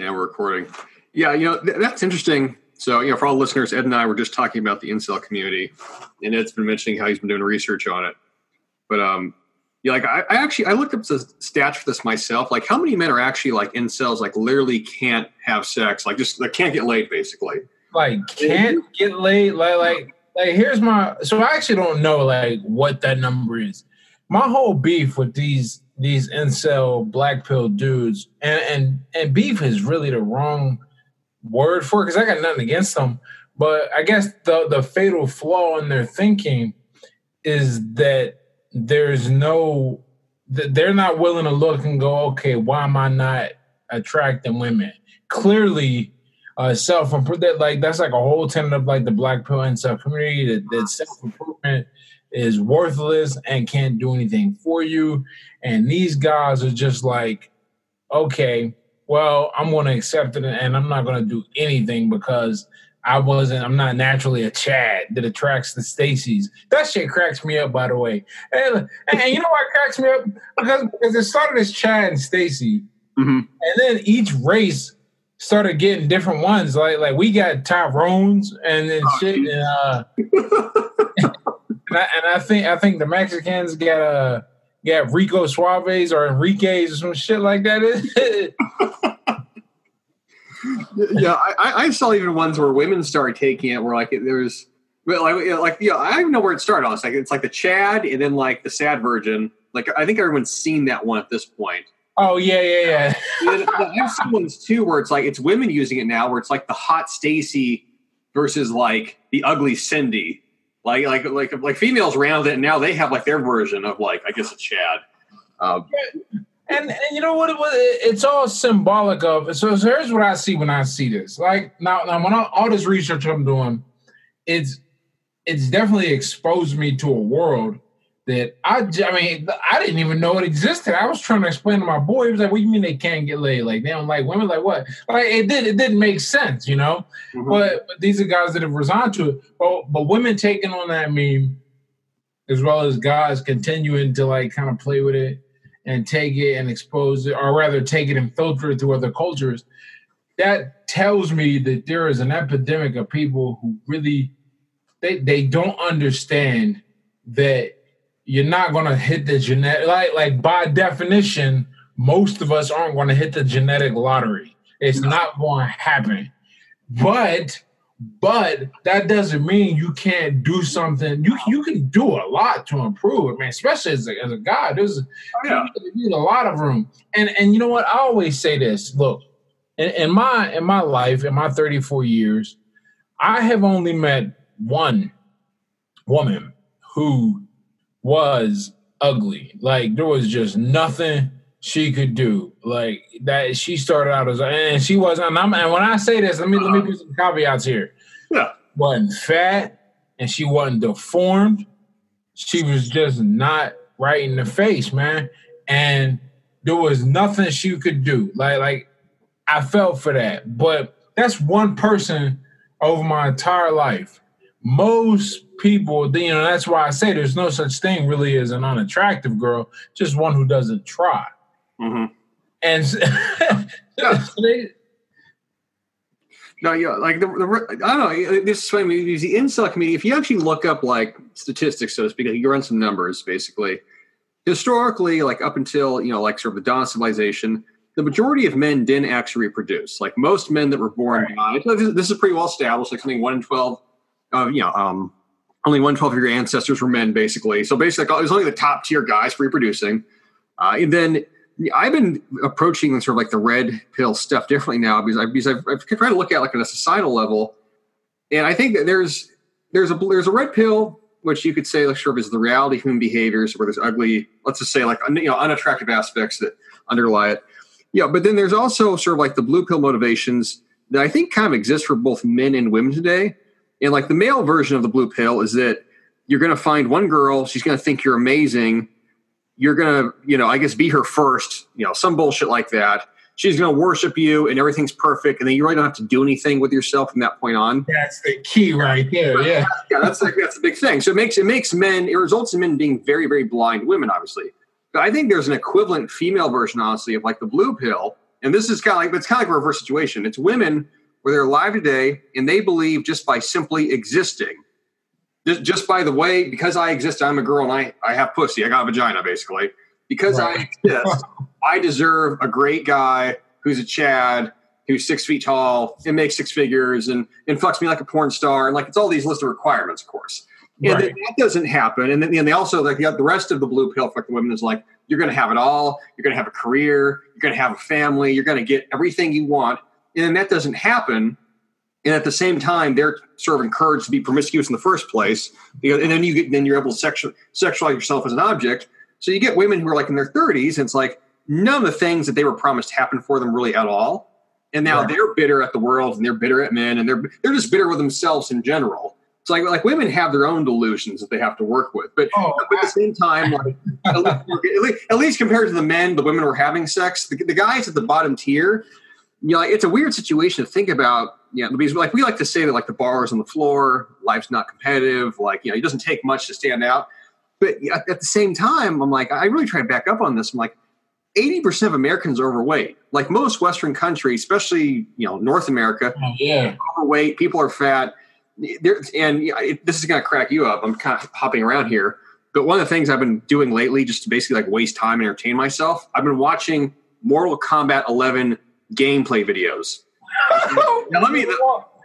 And we're recording. Yeah, you know, th- that's interesting. So, you know, for all listeners, Ed and I were just talking about the incel community, and Ed's been mentioning how he's been doing research on it. But, um, yeah, like I, I actually I looked up the stats for this myself. Like, how many men are actually like incels? Like, literally can't have sex. Like, just like can't get laid, basically. Like, can't get laid. Like, like, like. Here's my. So I actually don't know like what that number is. My whole beef with these these incel black pill dudes, and and and beef is really the wrong word for it because I got nothing against them. But I guess the the fatal flaw in their thinking is that there's no that they're not willing to look and go, okay, why am I not attracting women? Clearly, uh, self improvement like that's like a whole tenet of like the black pill incel community that, that self improvement is worthless and can't do anything for you. And these guys are just like, okay, well, I'm going to accept it and I'm not going to do anything because I wasn't, I'm not naturally a Chad that attracts the Stacy's. That shit cracks me up, by the way. And, and you know why it cracks me up? Because, because it started as Chad and Stacy. Mm-hmm. And then each race started getting different ones. Like, like we got Tyrones and then oh, shit. And, uh, and I, and I think I think the Mexicans got uh got Rico Suaves or Enrique's or some shit like that. yeah, I, I, saw even ones where women started taking it. Where like there was, like like yeah, I don't know where it started. It's like it's like the Chad and then like the Sad Virgin. Like I think everyone's seen that one at this point. Oh yeah, yeah, yeah. I have seen ones too where it's like it's women using it now, where it's like the hot Stacy versus like the ugly Cindy. Like like like like females around it, and now they have like their version of like I guess a Chad. Um, and, and you know what? It was, it's all symbolic of. So, so here's what I see when I see this. Like now, now when I, all this research I'm doing, it's it's definitely exposed me to a world that I, I mean, I didn't even know it existed. I was trying to explain to my boy. He was like, "What do you mean they can't get laid? Like they don't like women? Like what? Like it did. It didn't make sense, you know. Mm-hmm. But, but, these are guys that have resigned to it. But but women taking on that meme, as well as guys continuing to like kind of play with it and take it and expose it, or rather take it and filter it through other cultures. That tells me that there is an epidemic of people who really they they don't understand that you're not going to hit the genetic like like by definition most of us aren't going to hit the genetic lottery. It's not going to happen. But but that doesn't mean you can't do something. You you can do a lot to improve it man especially as a, as a guy. There's oh, yeah. a lot of room. And and you know what? I always say this. Look in, in my in my life in my 34 years i have only met one woman who was ugly. Like there was just nothing she could do. Like that she started out as and she wasn't and, I'm, and when I say this, let me let me uh-huh. put some caveats here. Yeah. Wasn't fat and she wasn't deformed. She was just not right in the face, man. And there was nothing she could do. Like like I felt for that. But that's one person over my entire life. Most people, you know, that's why I say there's no such thing really as an unattractive girl, just one who doesn't try. Mm-hmm. And yeah. no, yeah, like the, the I don't know. This is funny. The incel community. If you actually look up like statistics, so to speak, you run some numbers. Basically, historically, like up until you know, like sort of the dawn of civilization, the majority of men didn't actually reproduce. Like most men that were born right. died. This is pretty well established. Like something one in twelve, uh, you know, um, only one twelfth of your ancestors were men, basically. So basically, it was only the top tier guys reproducing. Uh, and then I've been approaching sort of like the red pill stuff differently now because, I, because I've, I've tried to look at like on a societal level, and I think that there's there's a there's a red pill which you could say like sort of is the reality of human behaviors where there's ugly, let's just say like you know unattractive aspects that underlie it. Yeah, but then there's also sort of like the blue pill motivations that I think kind of exist for both men and women today and like the male version of the blue pill is that you're going to find one girl, she's going to think you're amazing. You're going to, you know, I guess be her first, you know, some bullshit like that. She's going to worship you and everything's perfect. And then you really don't have to do anything with yourself from that point on. That's the key right there. Yeah. yeah. That's like, that's a big thing. So it makes, it makes men, it results in men being very, very blind women, obviously. But I think there's an equivalent female version, honestly, of like the blue pill And this is kind of like it's kind of like a reverse situation. It's women where they're alive today and they believe just by simply existing, just, just by the way, because I exist, I'm a girl and I, I have pussy, I got a vagina basically. Because right. I exist, I deserve a great guy who's a Chad, who's six feet tall and makes six figures and, and fucks me like a porn star. And like it's all these list of requirements, of course. And right. that doesn't happen. And then and they also like the rest of the blue pill for the women is like, you're going to have it all. You're going to have a career. You're going to have a family. You're going to get everything you want. And then that doesn't happen. And at the same time, they're sort of encouraged to be promiscuous in the first place. Because, and then you get, then you're able to sexual, sexualize yourself as an object. So you get women who are like in their 30s, and it's like none of the things that they were promised happen for them really at all. And now right. they're bitter at the world and they're bitter at men and they're they're just bitter with themselves in general. It's like like women have their own delusions that they have to work with, but, oh, but at the same time, like at, least, at, least, compared to the men, the women were having sex. The, the guys at the bottom tier, you know, it's a weird situation to think about. You know, because like we like to say that like the bar is on the floor, life's not competitive. Like you know, it doesn't take much to stand out. But at, the same time, I'm like, I really try to back up on this. I'm like, 80% of Americans are overweight. Like most Western countries, especially, you know, North America, oh, yeah. overweight, people are fat. There, and it, this is going to crack you up. I'm kind of hopping around here. But one of the things I've been doing lately, just to basically like waste time and entertain myself, I've been watching Mortal Kombat 11 gameplay videos. now let me.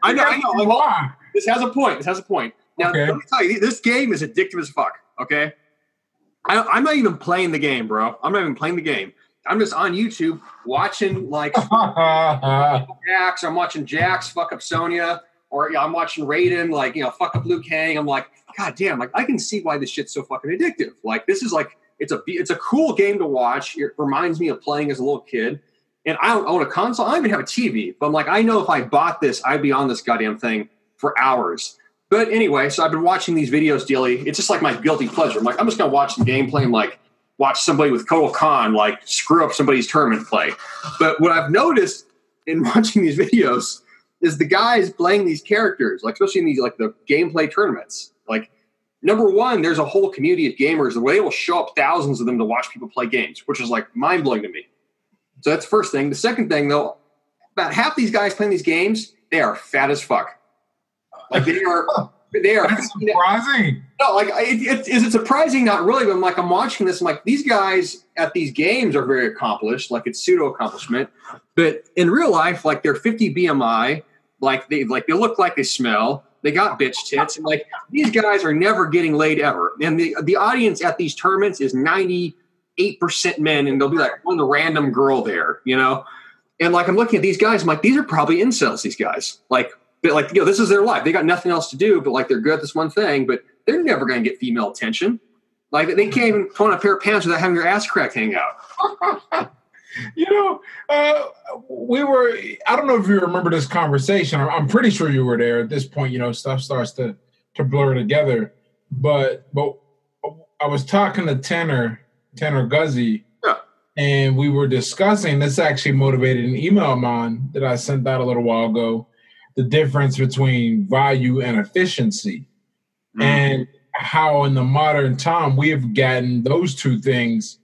I know. I know. this has a point. This has a point. Now okay. let me tell you, this game is addictive as fuck. Okay. I, am not even playing the game, bro. I'm not even playing the game. I'm just on YouTube watching like Jax. I'm watching Jax fuck up Sonya, or I'm watching Raiden like you know fuck up Liu Kang. I'm like, God damn, like I can see why this shit's so fucking addictive. Like this is like it's a it's a cool game to watch. It reminds me of playing as a little kid. And I don't own a console. I don't even have a TV. But I'm like, I know if I bought this, I'd be on this goddamn thing for hours. But anyway, so I've been watching these videos daily. It's just like my guilty pleasure. I'm like, I'm just gonna watch the gameplay and like watch somebody with Kotal Khan like screw up somebody's tournament play. But what I've noticed in watching these videos is the guys playing these characters, like especially in these like the gameplay tournaments. Like number one, there's a whole community of gamers the they will show up thousands of them to watch people play games, which is like mind blowing to me. So that's the first thing. The second thing, though, about half these guys playing these games, they are fat as fuck. Like they are, they are. That's surprising. No, like it, it, is it surprising? Not really. But I'm like, I'm watching this. I'm like, these guys at these games are very accomplished. Like it's pseudo accomplishment, but in real life, like they're 50 BMI. Like they like they look like they smell. They got bitch tits. And like these guys are never getting laid ever. And the the audience at these tournaments is 90 8% men and there'll be like one random girl there, you know? And like I'm looking at these guys, I'm like, these are probably incels, these guys. Like, like, you know, this is their life. They got nothing else to do, but like they're good at this one thing, but they're never gonna get female attention. Like they can't even put on a pair of pants without having their ass crack hang out. you know, uh, we were, I don't know if you remember this conversation. I'm pretty sure you were there at this point, you know, stuff starts to, to blur together, but, but I was talking to Tanner tanner Guzy. Yeah. and we were discussing this actually motivated an email of mine that i sent out a little while ago the difference between value and efficiency. Mm-hmm. and how in the modern time we have gotten those two things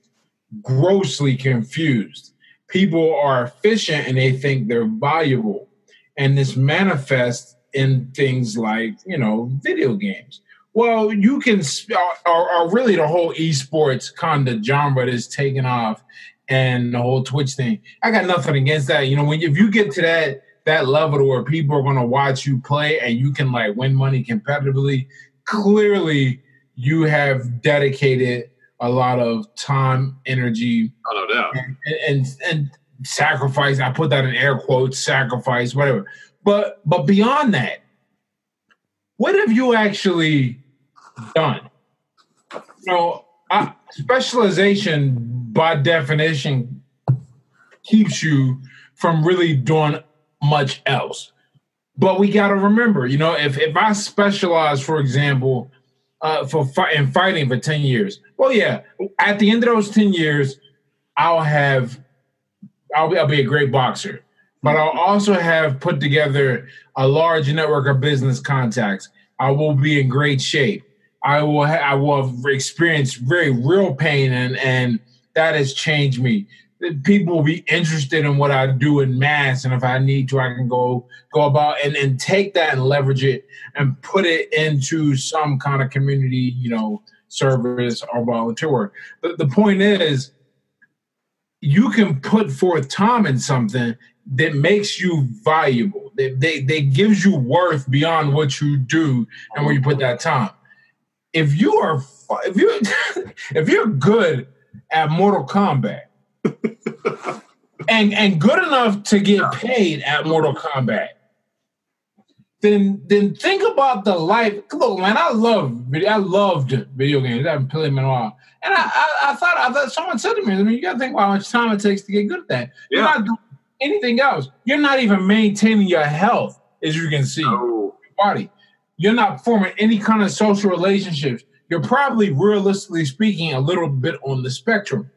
grossly confused. People are efficient and they think they're valuable. And this manifests in things like you know video games well you can or, or really the whole esports kind of genre that is taking off and the whole twitch thing i got nothing against that you know when if you get to that that level to where people are going to watch you play and you can like win money competitively, clearly you have dedicated a lot of time, energy, oh, no doubt. And, and, and sacrifice. I put that in air quotes, sacrifice, whatever. But but beyond that, what have you actually done? Know, I, specialization by definition keeps you from really doing much else. But we got to remember, you know, if if I specialize, for example, uh, for fi- in fighting for ten years, well, yeah, at the end of those ten years, I'll have, I'll be, I'll be a great boxer, but I'll also have put together a large network of business contacts. I will be in great shape. I will ha- I will have experienced very real pain and and that has changed me people will be interested in what I do in mass, and if I need to, I can go go about and, and take that and leverage it and put it into some kind of community, you know, service or volunteer work. But the point is, you can put forth time in something that makes you valuable. That they, they gives you worth beyond what you do and where you put that time. If you are if you if you're good at Mortal Kombat and and good enough to get paid at Mortal Kombat, then then think about the life. Look, man, I love I loved video games. I haven't played them in a while, and I, I, I thought I thought someone said to me, I mean, you got to think about how much time it takes to get good at that. Yeah. You're not doing anything else. You're not even maintaining your health, as you can see, your body. You're not forming any kind of social relationships. You're probably, realistically speaking, a little bit on the spectrum.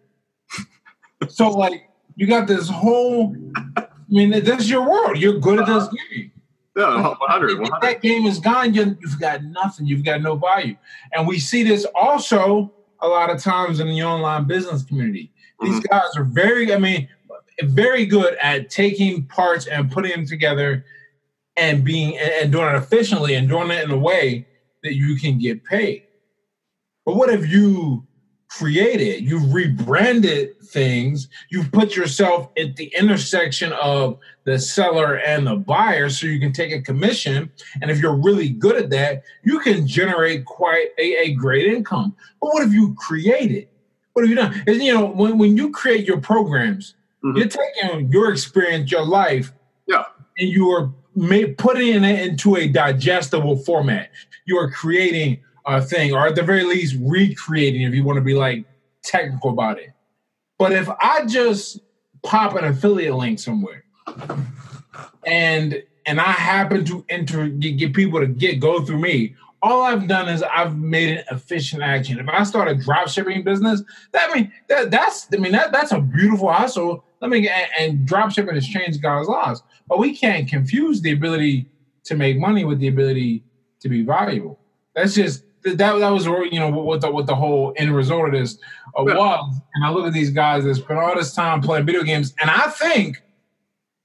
so, like, you got this whole. I mean, this is your world. You're good at this game. No, 100, 100. If that game is gone, you, you've got nothing. You've got no value. And we see this also a lot of times in the online business community. These mm-hmm. guys are very, I mean, very good at taking parts and putting them together and being and doing it efficiently and doing it in a way that you can get paid. But what if you created, you've rebranded things, you've put yourself at the intersection of the seller and the buyer so you can take a commission. And if you're really good at that, you can generate quite a, a great income. But what have you created? What have you done? And, you know, when, when you create your programs, mm-hmm. you're taking your experience, your life, yeah, and you are putting it into a digestible format. You are creating a thing, or at the very least, recreating if you want to be like technical about it. But if I just pop an affiliate link somewhere and and I happen to enter get, people to get go through me, all I've done is I've made an efficient action. If I start a drop shipping business, that mean that that's I mean that that's a beautiful hustle. Let me and, and drop shipping has changed God's laws, but we can't confuse the ability to make money with the ability to be valuable. That's just that that was you know what the what the whole end result of this uh, was. And I look at these guys that spend all this time playing video games, and I think,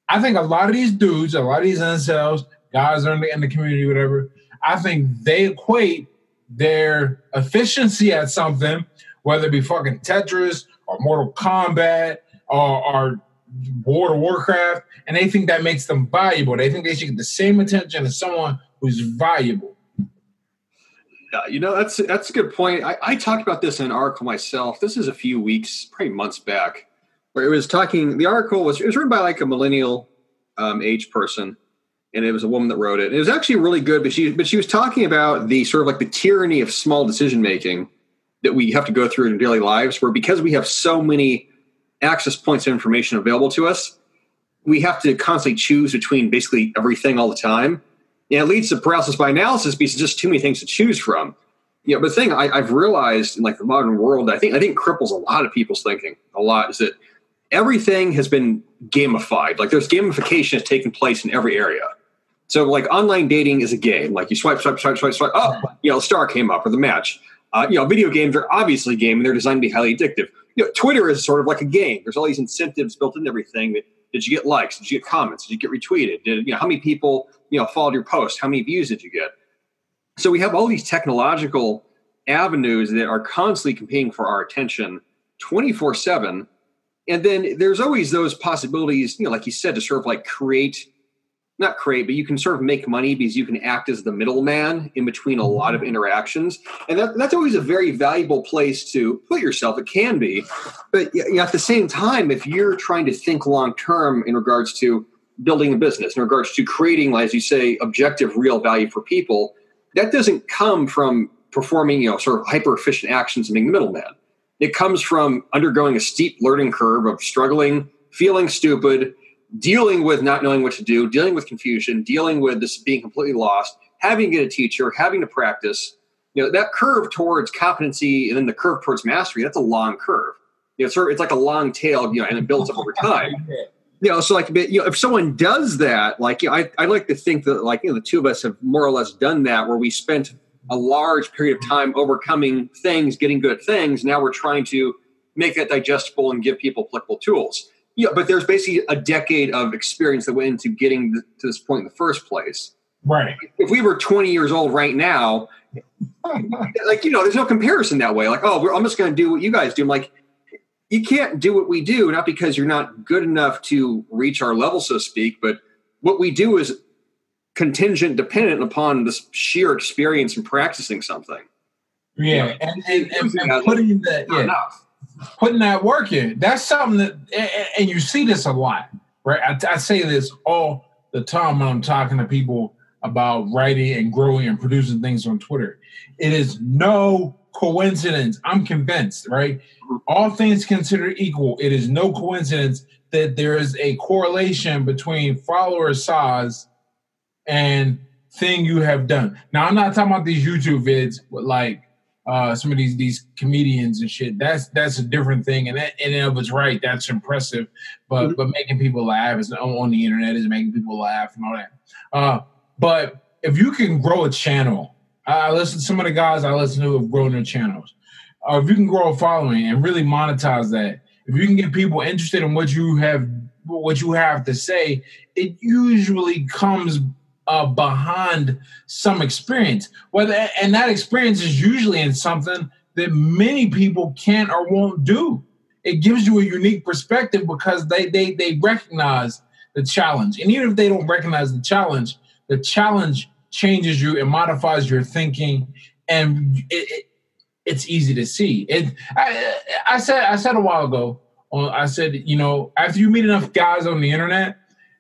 I think a lot of these dudes, a lot of these incels, guys are in the, in the community, whatever. I think they equate their efficiency at something, whether it be fucking Tetris or Mortal Kombat or, or World of Warcraft, and they think that makes them valuable. They think they should get the same attention as someone who's valuable. Yeah, you know that's that's a good point. I, I, talked about this in an article myself. This is a few weeks, probably months back, where it was talking. The article was it was written by like a millennial um, age person, and it was a woman that wrote it. And it was actually really good, but she but she was talking about the sort of like the tyranny of small decision making that we have to go through in daily lives, where because we have so many access points of information available to us, we have to constantly choose between basically everything all the time and it leads to paralysis by analysis because there's just too many things to choose from. You know, but the thing I, have realized in like the modern world, I think I think cripples a lot of people's thinking a lot is that everything has been gamified. Like there's gamification has taken place in every area. So like online dating is a game. Like you swipe, swipe, swipe, swipe, swipe. Oh, you know, the star came up or the match. Uh, you know, video games are obviously game and they're designed to be highly addictive. You know, Twitter is sort of like a game. There's all these incentives built into everything. that Did you get likes? Did you get comments? Did you get retweeted? Did you know how many people you know followed your post how many views did you get so we have all these technological avenues that are constantly competing for our attention 24 7 and then there's always those possibilities you know like you said to sort of like create not create but you can sort of make money because you can act as the middleman in between a lot of mm-hmm. interactions. And that, that's always a very valuable place to put yourself. It can be. But you know, at the same time if you're trying to think long term in regards to building a business, in regards to creating, as you say, objective, real value for people, that doesn't come from performing, you know, sort of hyper efficient actions and being the middleman. It comes from undergoing a steep learning curve of struggling, feeling stupid, dealing with not knowing what to do, dealing with confusion, dealing with this being completely lost, having to get a teacher, having to practice. You know, that curve towards competency and then the curve towards mastery, that's a long curve. You know, it's, it's like a long tail, you know, and it builds up over time you know, so like, you know, if someone does that, like, you know, I, I like to think that, like, you know, the two of us have more or less done that, where we spent a large period of time overcoming things, getting good at things. Now we're trying to make that digestible and give people applicable tools. Yeah, but there's basically a decade of experience that went into getting to this point in the first place. Right. If we were 20 years old right now, like you know, there's no comparison that way. Like, oh, I'm just going to do what you guys do. I'm like, you can't do what we do, not because you're not good enough to reach our level, so to speak, but what we do is contingent dependent upon this sheer experience in practicing something. Yeah, and, and, and, and putting that yeah, enough. Putting that work in. That's something that, and you see this a lot, right? I, I say this all the time when I'm talking to people about writing and growing and producing things on Twitter. It is no coincidence. I'm convinced, right? All things considered equal, it is no coincidence that there is a correlation between follower size and thing you have done. Now, I'm not talking about these YouTube vids, but like uh, some of these these comedians and shit. That's that's a different thing, and that and of it's right. That's impressive, but mm-hmm. but making people laugh is on the internet is making people laugh and all that. Uh, but if you can grow a channel, I listen to some of the guys I listen to have grown their channels. Or if you can grow a following and really monetize that, if you can get people interested in what you have what you have to say, it usually comes uh, behind some experience. Whether and that experience is usually in something that many people can't or won't do. It gives you a unique perspective because they they they recognize the challenge, and even if they don't recognize the challenge, the challenge changes you and modifies your thinking, and it, it, it's easy to see. It. I, I said I said a while ago. I said you know after you meet enough guys on the internet,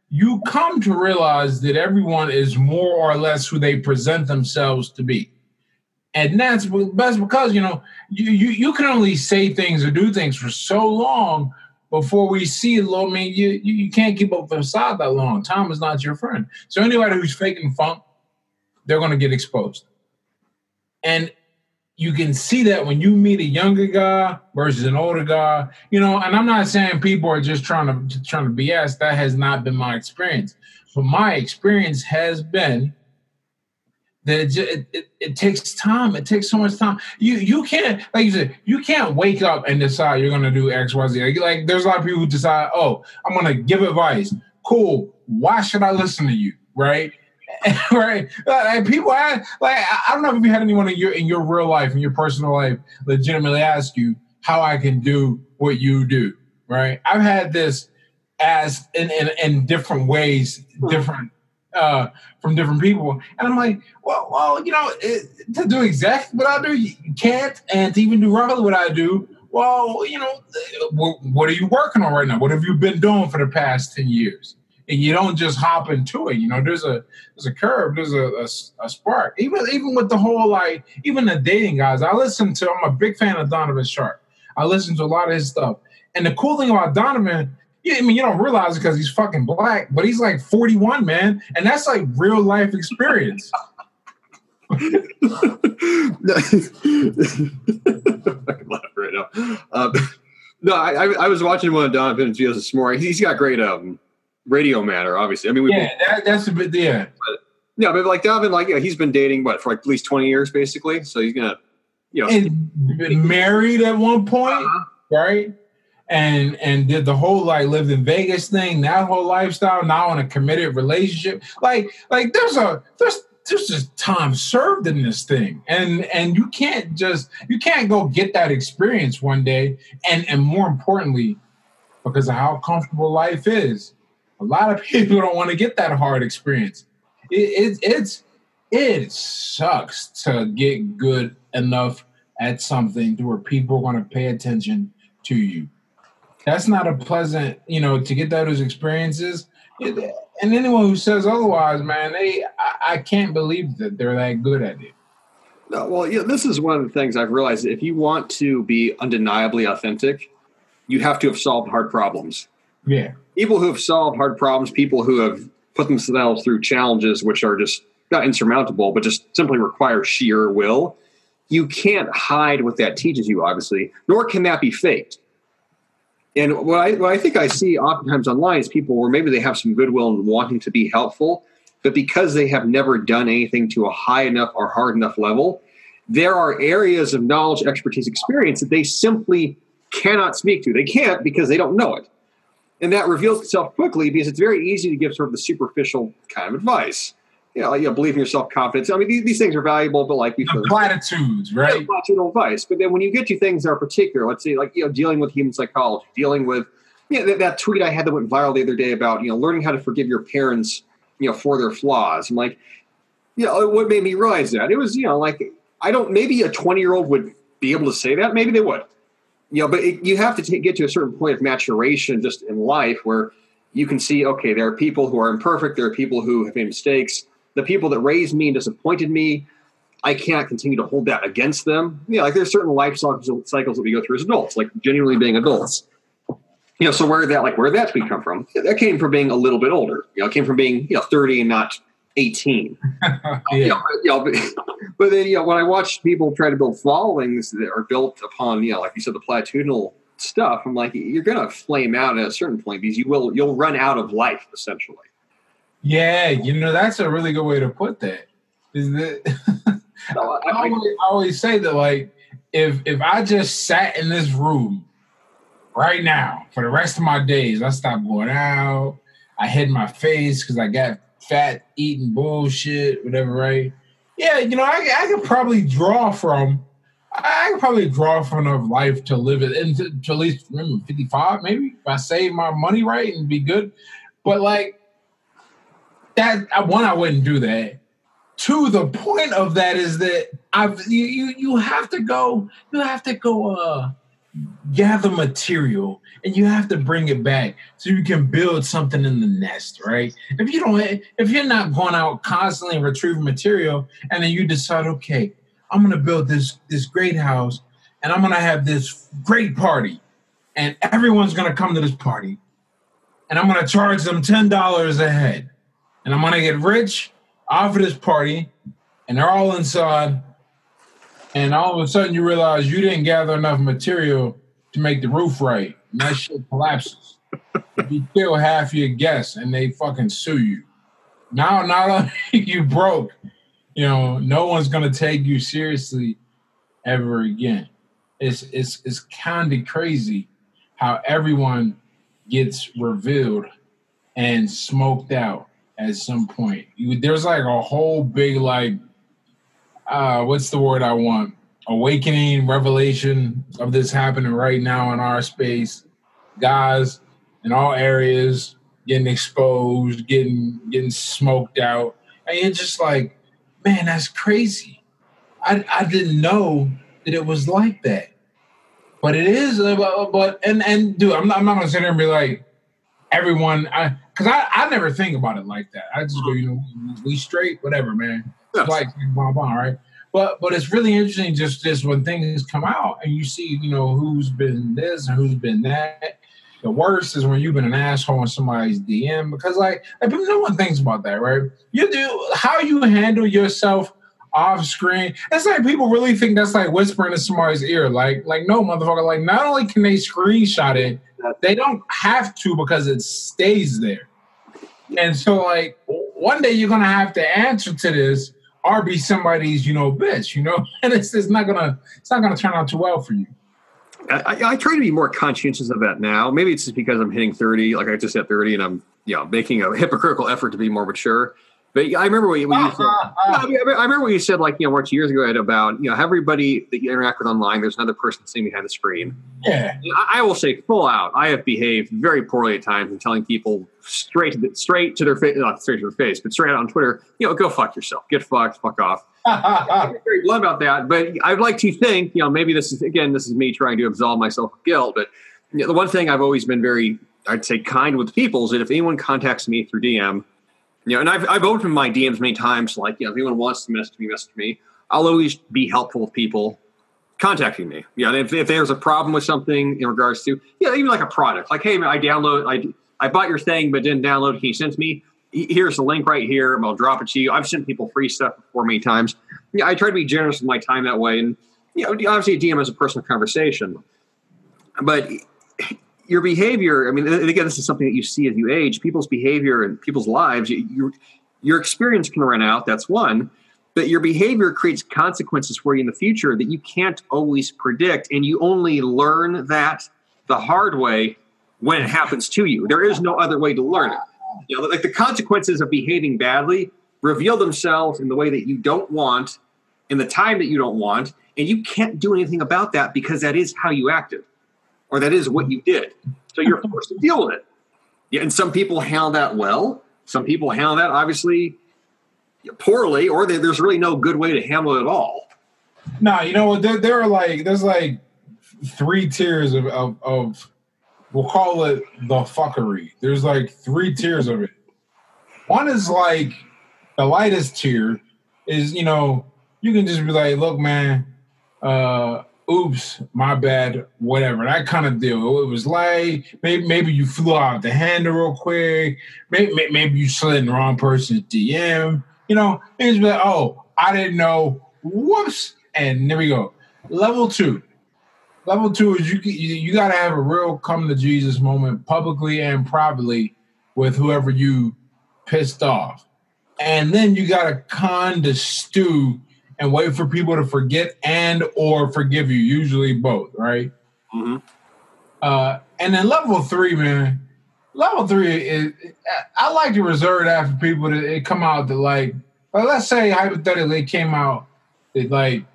you come to realize that everyone is more or less who they present themselves to be. And that's best because you know you, you you can only say things or do things for so long before we see it. I mean, you, you, you can't keep up the facade that long. Time is not your friend. So anybody who's faking funk, they're going to get exposed. And you can see that when you meet a younger guy versus an older guy, you know. And I'm not saying people are just trying to trying to BS. That has not been my experience. But my experience has been that it, it, it, it, takes time. It takes so much time. You you can't like you said you can't wake up and decide you're gonna do X Y Z. Like, like there's a lot of people who decide, oh, I'm gonna give advice. Cool. Why should I listen to you? Right. right. Like, people ask, like I don't know if you had anyone in your in your real life, in your personal life, legitimately ask you how I can do what you do. Right. I've had this as in in, in different ways, different uh, from different people. And I'm like, well, well, you know, it, to do exactly what I do, you can't, and to even do roughly what I do, well, you know, what, what, are you working on right now? What have you been doing for the past ten years? And you don't just hop into it. You know, there's a there's a curve, there's a, a, a spark. Even even with the whole like even the dating guys, I listen to. I'm a big fan of Donovan Sharpe. I listen to a lot of his stuff. And the cool thing about Donovan yeah, I mean, you don't realize it because he's fucking black, but he's like 41, man, and that's like real life experience. right now. Um, no, I, I, was watching one of Donovan's videos this morning. He's got great um, radio matter, obviously. I mean, we yeah, that, that's a bit yeah. But, yeah, but like Donovan, like yeah, he's been dating what for like at least twenty years, basically. So he's gonna, you know, and been married at one point, uh-huh. right? and and did the whole like lived in Vegas thing, that whole lifestyle, now in a committed relationship. Like like there's a there's there's just time served in this thing. And and you can't just you can't go get that experience one day. And and more importantly, because of how comfortable life is, a lot of people don't want to get that hard experience. It, it it's it sucks to get good enough at something to where people are going to pay attention to you that's not a pleasant, you know, to get those experiences. and anyone who says otherwise, man, they I, I, can't believe that they're that good at it. No, well, yeah, this is one of the things I've realized. If you want to be undeniably authentic, you have to have solved hard problems. Yeah. People who have solved hard problems, people who have put themselves through challenges which are just not insurmountable, but just simply require sheer will. You can't hide what that teaches you, obviously, nor can that be faked and what I, what I think I see oftentimes online is people where maybe they have some goodwill and wanting to be helpful, but because they have never done anything to a high enough or hard enough level, there are areas of knowledge, expertise, experience that they simply cannot speak to. They can't because they don't know it. And that reveals itself quickly because it's very easy to give sort of the superficial kind of advice. You know, you know believe in yourself, confidence. I mean, these, these things are valuable, but like the platitudes, right? Platitudinal advice. But then when you get to things that are particular, let's say like you know, dealing with human psychology, dealing with you know, that, that tweet I had that went viral the other day about you know learning how to forgive your parents, you know, for their flaws. I'm like, you know, what made me realize that it was you know like I don't maybe a 20 year old would be able to say that, maybe they would you know, but it, you have to take, get to a certain point of maturation just in life where you can see, okay, there are people who are imperfect. There are people who have made mistakes. The people that raised me and disappointed me, I can't continue to hold that against them. You know, like there's certain life cycles that we go through as adults, like genuinely being adults. You know, so where that like where that tweet come from? That came from being a little bit older. You know, it came from being you know 30 and not 18. yeah. you know, you know, but, but, then, you know, when I watch people try to build followings that are built upon, you know, like you said, the platitudinal stuff, I'm like, you're going to flame out at a certain point because you will, you'll run out of life essentially. Yeah. You know, that's a really good way to put that. Is that no, I, I, always, I always say that, like, if, if I just sat in this room right now for the rest of my days, I stopped going out. I hid my face because I got fat eating bullshit, whatever, right? Yeah, you know, I, I could probably draw from, I could probably draw from enough life to live it into to at least remember 55, maybe if I save my money right and be good. But like that, one, I wouldn't do that. Two, the point of that is that I've you you, you have to go, you have to go uh gather material and you have to bring it back so you can build something in the nest, right? If you don't, if you're not going out constantly and retrieving material, and then you decide, okay, I'm gonna build this this great house, and I'm gonna have this great party, and everyone's gonna come to this party, and I'm gonna charge them ten dollars a head, and I'm gonna get rich off of this party, and they're all inside, and all of a sudden you realize you didn't gather enough material to make the roof right and that shit collapses. you kill half your guests and they fucking sue you. Now, not only you broke, you know, no one's gonna take you seriously ever again. It's it's it's kind of crazy how everyone gets revealed and smoked out at some point. You, there's like a whole big like uh what's the word I want? Awakening, revelation of this happening right now in our space. Guys in all areas getting exposed, getting getting smoked out. And it's just like, man, that's crazy. I I didn't know that it was like that. But it is, uh, but and and dude, I'm not, I'm not gonna sit there and be like everyone, I because I, I never think about it like that. I just go, you know, we straight, whatever, man. Yes. Like blah blah, right? But but it's really interesting just just when things come out and you see you know who's been this and who's been that. The worst is when you've been an asshole in somebody's DM because like, like no one thinks about that, right? You do how you handle yourself off screen. It's like people really think that's like whispering in somebody's ear. Like, like no motherfucker. Like, not only can they screenshot it, they don't have to because it stays there. And so, like, one day you're gonna have to answer to this or be somebody's, you know, bitch, you know, and it's, it's not gonna it's not gonna turn out too well for you. I, I, try to be more conscientious of that now. Maybe it's just because I'm hitting 30, like I just hit 30, and I'm you know making a hypocritical effort to be more mature. But I remember what you, what you said. Uh, uh, uh. I remember what you said, like you know, what years ago, about you know, everybody that you interact with online, there's another person sitting behind the screen. Yeah. I, I, will say, full out, I have behaved very poorly at times in telling people straight to the, straight to their face, not straight to their face, but straight out on Twitter, you know, go fuck yourself, get fucked, fuck off. I'm very blunt about that, but I'd like to think, you know, maybe this is again, this is me trying to absolve myself of guilt. But you know, the one thing I've always been very, I'd say, kind with people is that if anyone contacts me through DM you know, and I've, I've opened my DMs many times. Like, you know, if anyone wants to message me, message me. I'll always be helpful with people contacting me. Yeah, if, if there's a problem with something in regards to, yeah, even like a product, like, hey, I download, I, I bought your thing, but didn't download. Can you send me? Here's the link right here. I'll drop it to you. I've sent people free stuff before many times. Yeah, I try to be generous with my time that way. And, you know, obviously a DM is a personal conversation. But your behavior, I mean, again, this is something that you see as you age. People's behavior and people's lives, you, your experience can run out. That's one. But your behavior creates consequences for you in the future that you can't always predict. And you only learn that the hard way when it happens to you. There is no other way to learn it. You know, like the consequences of behaving badly reveal themselves in the way that you don't want, in the time that you don't want, and you can't do anything about that because that is how you acted, or that is what you did. So you're forced to deal with it. Yeah, and some people handle that well. Some people handle that obviously poorly, or they, there's really no good way to handle it at all. Nah, you know what? There, there are like there's like three tiers of, of, of we'll call it the fuckery. There's like three tiers of it. One is like the lightest tier is you know you can just be like, look, man, uh, oops, my bad, whatever, that kind of deal. It was like maybe maybe you flew out the handle real quick, maybe maybe you slid in the wrong person's DM. You know, just like, oh, I didn't know. Whoops, and there we go. Level two. Level two is you you, you got to have a real come to Jesus moment publicly and privately with whoever you pissed off, and then you got to con the stew and wait for people to forget and or forgive you. Usually both, right? Mm-hmm. Uh, and then level three, man. Level three is I like to reserve that for people to come out to like. Let's say hypothetically it came out that like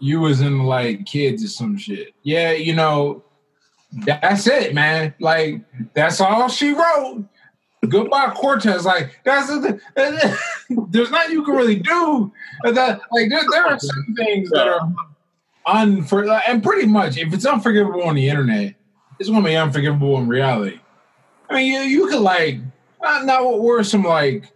you was in like kids or some shit. Yeah, you know, that's it, man. Like that's all she wrote. Goodbye, Cortez. Like that's the, there's nothing you can really do. That like there, there are some things that are unfor and pretty much if it's unforgivable on the internet, it's gonna be unforgivable in reality. I mean, you you could like not not what were some like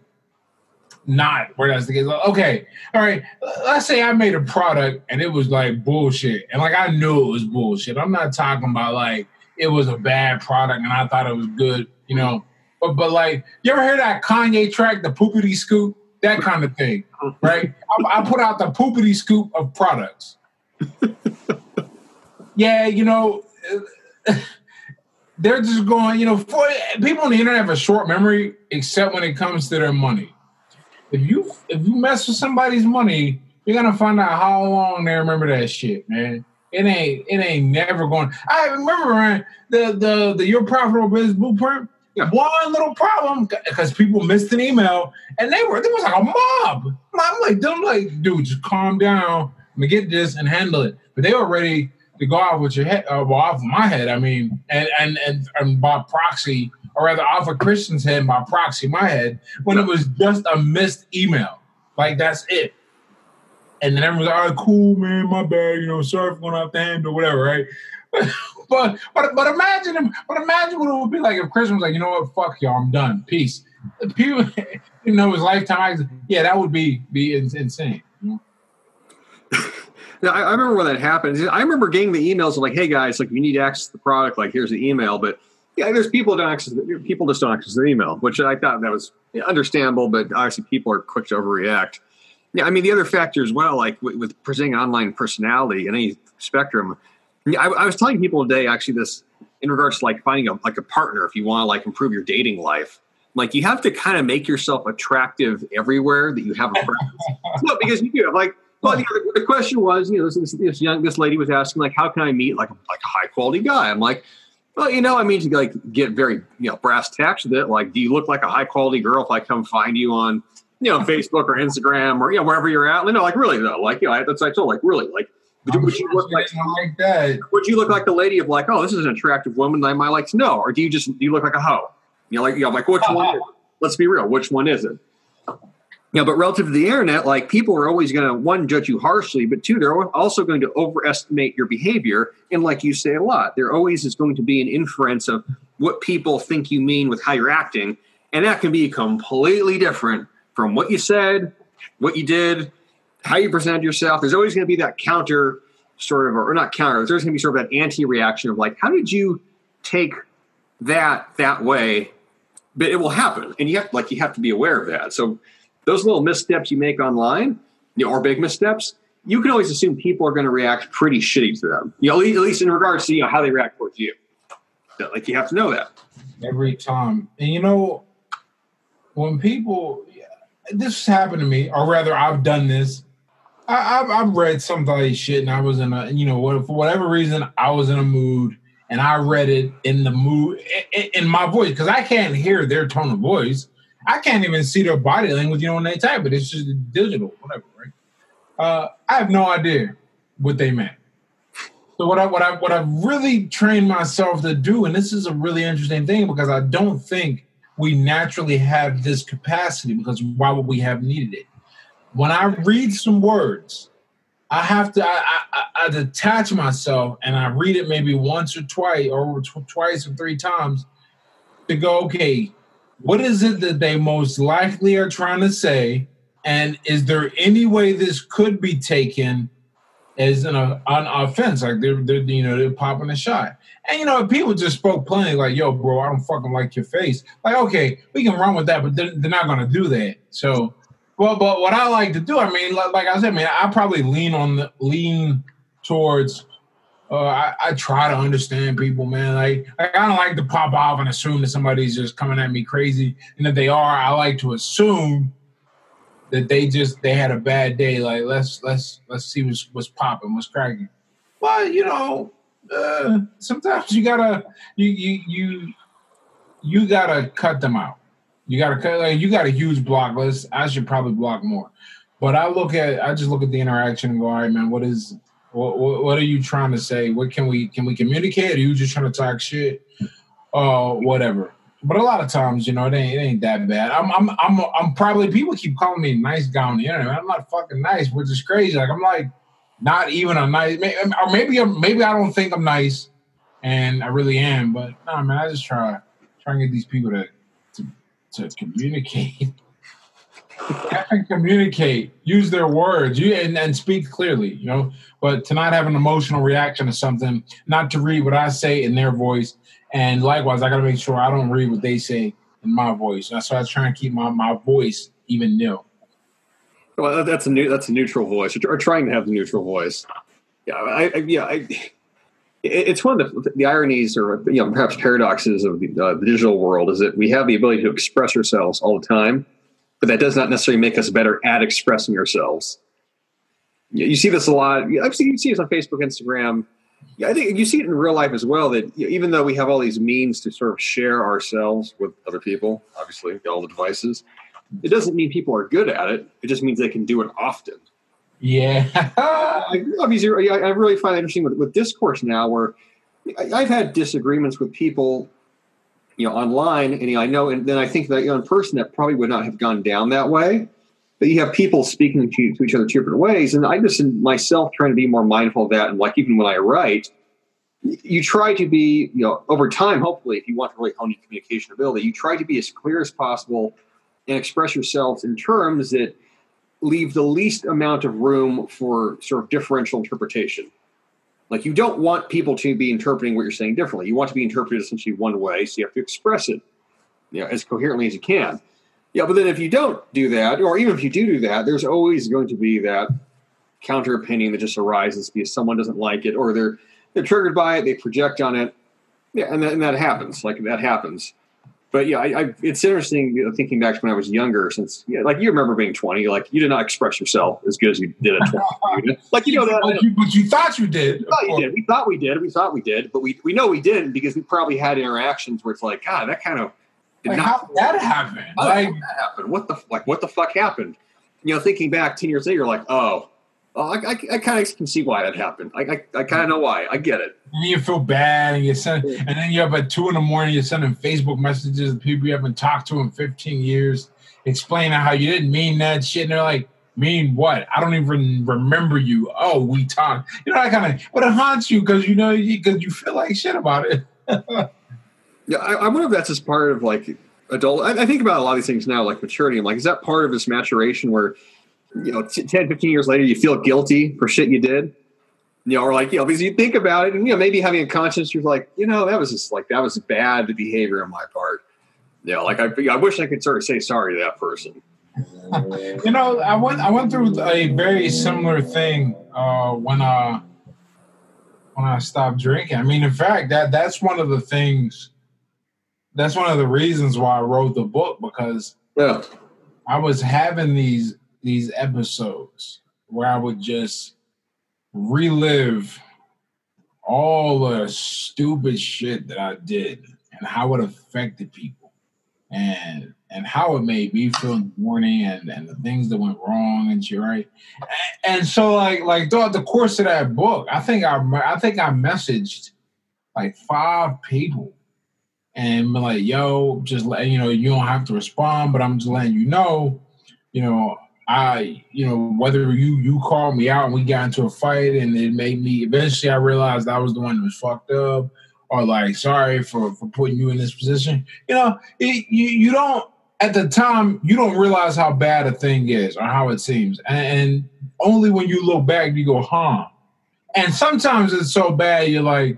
not where that's the case. Okay, all right. Let's say I made a product and it was like bullshit, and like I knew it was bullshit. I'm not talking about like it was a bad product and I thought it was good, you know. But but like, you ever hear that Kanye track, the poopity scoop, that kind of thing, right? I, I put out the poopity scoop of products. yeah, you know, they're just going. You know, for, people on the internet have a short memory, except when it comes to their money. If you if you mess with somebody's money, you're gonna find out how long they remember that shit, man. It ain't it ain't never going. I remember man, the the the your profitable business blueprint yeah. One little problem because people missed an email and they were there was like a mob. I'm like, I'm like, dude, just calm down. Me get this and handle it. But they were ready to go off with your head, uh, well, off my head. I mean, and and and, and by proxy, or rather, off of Christian's head by proxy, my head, when it was just a missed email. Like that's it. And then everyone's like, all right, cool, man, my bad, you know, sorry for going off the handle, whatever, right? but but but imagine him. But imagine what it would be like if Chris was like, you know what, fuck y'all, I'm done, peace. People, you know, his lifetime. Yeah, that would be be insane. Yeah, I, remember when that happened. I remember getting the emails like, "Hey guys, like you need access to the product. Like here's the email." But yeah, there's people don't access. People just don't access their email, which I thought that was understandable. But obviously, people are quick to overreact. Yeah, I mean the other factor as well, like with, with presenting online personality in any spectrum, I, I, was telling people today actually this in regards to like finding a like a partner if you want to like improve your dating life. Like you have to kind of make yourself attractive everywhere that you have a friend. no, because you do like well, you know, the, the, question was, you know, this, this, young this lady was asking like, how can I meet like like a high quality guy? I'm like, well, you know, I mean to like get very you know brass tacks with it. Like, do you look like a high quality girl if I come find you on you know Facebook or Instagram or you know wherever you're at? You know, like really though, like you know, that's I told like really like would, would you look like, like that? Would you look like the lady of like, oh, this is an attractive woman that I might like to know, or do you just do you look like a hoe? You know, like you know, like which one? Uh-huh. Let's be real, which one is it? Yeah, but relative to the internet, like people are always going to one judge you harshly, but two, they're also going to overestimate your behavior. And like you say a lot, there always is going to be an inference of what people think you mean with how you're acting, and that can be completely different from what you said, what you did, how you present yourself. There's always going to be that counter sort of, or not counter. There's going to be sort of that anti-reaction of like, how did you take that that way? But it will happen, and you have like you have to be aware of that. So those little missteps you make online, you know, or big missteps, you can always assume people are going to react pretty shitty to them. You know, at least in regards to you know how they react towards you. Like you have to know that every time, and you know when people this happened to me, or rather, I've done this. I, have I've read somebody's shit, and I was in a, you know, for whatever reason, I was in a mood, and I read it in the mood in, in my voice because I can't hear their tone of voice. I can't even see their body language, you know, when they type it. It's just digital, whatever, right? Uh, I have no idea what they meant. So what I what I what I've really trained myself to do, and this is a really interesting thing because I don't think we naturally have this capacity because why would we have needed it? When I read some words, I have to I, I, I detach myself and I read it maybe once or twice or tw- twice or three times to go, okay, what is it that they most likely are trying to say? And is there any way this could be taken as an, an offense? Like they're, they're, you know, they're popping a shot. And you know, people just spoke plainly, like, "Yo, bro, I don't fucking like your face." Like, okay, we can run with that, but they're, they're not gonna do that. So, well, but what I like to do, I mean, like, like I said, man, I probably lean on the lean towards. Uh, I, I, try to understand people, man. Like, like I don't like to pop off and assume that somebody's just coming at me crazy, and if they are, I like to assume that they just they had a bad day. Like, let's let's let's see what's what's popping, what's cracking. But you know, uh, sometimes you gotta you you you you gotta cut them out. You gotta cut. Like, you got a huge block list. I should probably block more. But I look at I just look at the interaction and go, all right, man, what is what, what, are you trying to say? What can we can we communicate? Are you just trying to talk shit? Uh, whatever. But a lot of times, you know, it ain't, it ain't that bad. I'm, I'm, I'm, I'm probably people keep calling me nice guy on the internet. I'm not fucking nice, which is crazy. Like I'm like, not even a nice, or maybe maybe I don't think I'm nice, and I really am. But nah, man, I just try try and get these people to to, communicate. and communicate, use their words, you and, and speak clearly, you know. But to not have an emotional reaction to something, not to read what I say in their voice, and likewise, I got to make sure I don't read what they say in my voice. That's why I try and keep my my voice even nil. Well, that's a new that's a neutral voice, or, trying to have the neutral voice. Yeah, I, I yeah, I, it's one of the, the ironies, or you know, perhaps paradoxes of the, uh, the digital world, is that we have the ability to express ourselves all the time, but that does not necessarily make us better at expressing ourselves. You see this a lot. I've seen you see this on Facebook, Instagram. I think you see it in real life as well. That even though we have all these means to sort of share ourselves with other people, obviously all the devices, it doesn't mean people are good at it. It just means they can do it often. Yeah. I, obviously, I really find it interesting with, with discourse now, where I've had disagreements with people, you know, online, and you know, I know, and then I think that you know, in person that probably would not have gone down that way. But you have people speaking to, to each other two different ways, and I just myself trying to be more mindful of that. And like even when I write, you try to be, you know, over time, hopefully, if you want to really hone your communication ability, you try to be as clear as possible and express yourselves in terms that leave the least amount of room for sort of differential interpretation. Like you don't want people to be interpreting what you're saying differently. You want to be interpreted essentially one way, so you have to express it, you know, as coherently as you can. Yeah, but then if you don't do that, or even if you do do that, there's always going to be that counter opinion that just arises because someone doesn't like it, or they're they're triggered by it, they project on it. Yeah, and that, and that happens. Like that happens but yeah, I, I, it's interesting you know, thinking back to when I was younger. Since yeah, like you remember being twenty, like you did not express yourself as good as you did at twenty. like you know that, but you, but you thought you did. We thought you did. We thought we did. We thought we did, but we we know we didn't because we probably had interactions where it's like, God, that kind of did like not. How that happen? Like that happened. What the like? What the fuck happened? You know, thinking back ten years later, you're like, oh, Oh, I, I, I kind of can see why that happened. I, I, I kind of know why. I get it. And you feel bad, and you send, and then you have at two in the morning, you're sending Facebook messages to people you haven't talked to in 15 years, explaining how you didn't mean that shit. And they're like, "Mean what? I don't even remember you." Oh, we talked. You know that kind of. But it haunts you because you know because you feel like shit about it. yeah, I, I wonder if that's just part of like adult. I, I think about a lot of these things now, like maturity. I'm like, is that part of this maturation where? You know, 10, 15 years later, you feel guilty for shit you did. You know, or like, you know, because you think about it and, you know, maybe having a conscience, you're like, you know, that was just like, that was bad behavior on my part. You know, like I, I wish I could sort of say sorry to that person. you know, I went, I went through a very similar thing uh, when, uh, when I stopped drinking. I mean, in fact, that that's one of the things. That's one of the reasons why I wrote the book because yeah. I was having these these episodes where I would just relive all the stupid shit that I did and how it affected people and and how it made me feel in the morning and, and the things that went wrong and shit, right? And, and so like like throughout the course of that book, I think I I think I messaged like five people and like, yo, just you know, you don't have to respond, but I'm just letting you know, you know, I, you know, whether you you called me out and we got into a fight and it made me eventually I realized I was the one that was fucked up, or like sorry for for putting you in this position. You know, it, you you don't at the time you don't realize how bad a thing is or how it seems, and, and only when you look back you go, huh. And sometimes it's so bad you're like,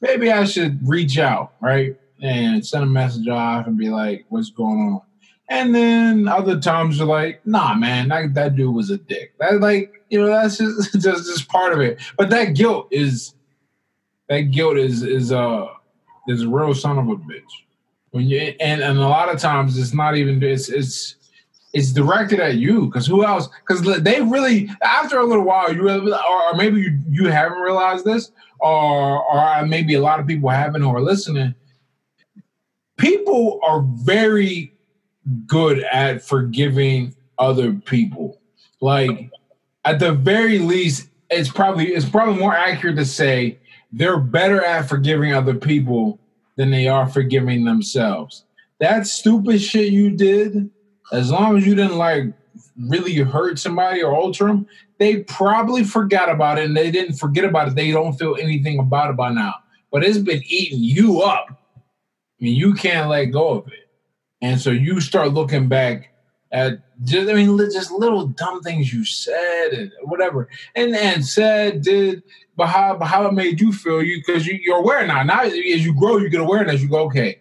maybe I should reach out, right, and send a message off and be like, what's going on and then other times you're like, nah, man, that, that dude was a dick. That like, you know, that's just, just just part of it. But that guilt is that guilt is is uh is a real son of a bitch. When you and, and a lot of times it's not even it's it's it's directed at you because who else? Because they really after a little while you really, or, or maybe you you haven't realized this, or or maybe a lot of people haven't who are listening. People are very good at forgiving other people. Like at the very least, it's probably it's probably more accurate to say they're better at forgiving other people than they are forgiving themselves. That stupid shit you did, as long as you didn't like really hurt somebody or alter them, they probably forgot about it and they didn't forget about it. They don't feel anything about it by now. But it's been eating you up. I mean, you can't let go of it. And so you start looking back at just I mean just little dumb things you said and whatever, and and said did, but how but how it made you feel you because you, you're aware now. Now as you grow, you get awareness. You go okay.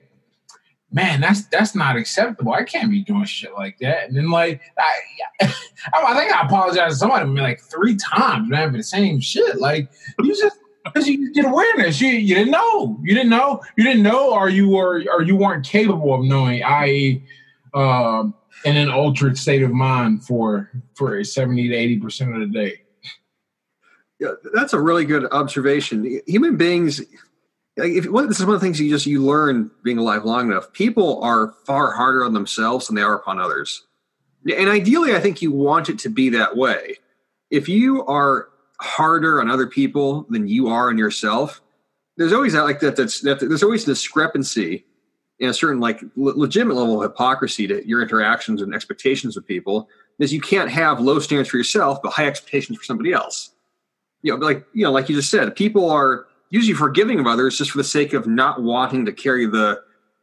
Man, that's that's not acceptable. I can't be doing shit like that. And then like I, I think I apologized to somebody like three times, man, for the same shit. Like you just because you get awareness. You you didn't know. You didn't know. You didn't know, or you were, or you weren't capable of knowing. I.e., um, in an altered state of mind for for a seventy to eighty percent of the day. Yeah, that's a really good observation. Human beings, if this is one of the things you just you learn being alive long enough. People are far harder on themselves than they are upon others, and ideally, I think you want it to be that way. If you are harder on other people than you are on yourself, there's always that like that. That's that. There's always a discrepancy in a certain like legitimate level of hypocrisy to your interactions and expectations with people. Is you can't have low standards for yourself but high expectations for somebody else. You know, like you know, like you just said, people are usually forgiving of others just for the sake of not wanting to carry the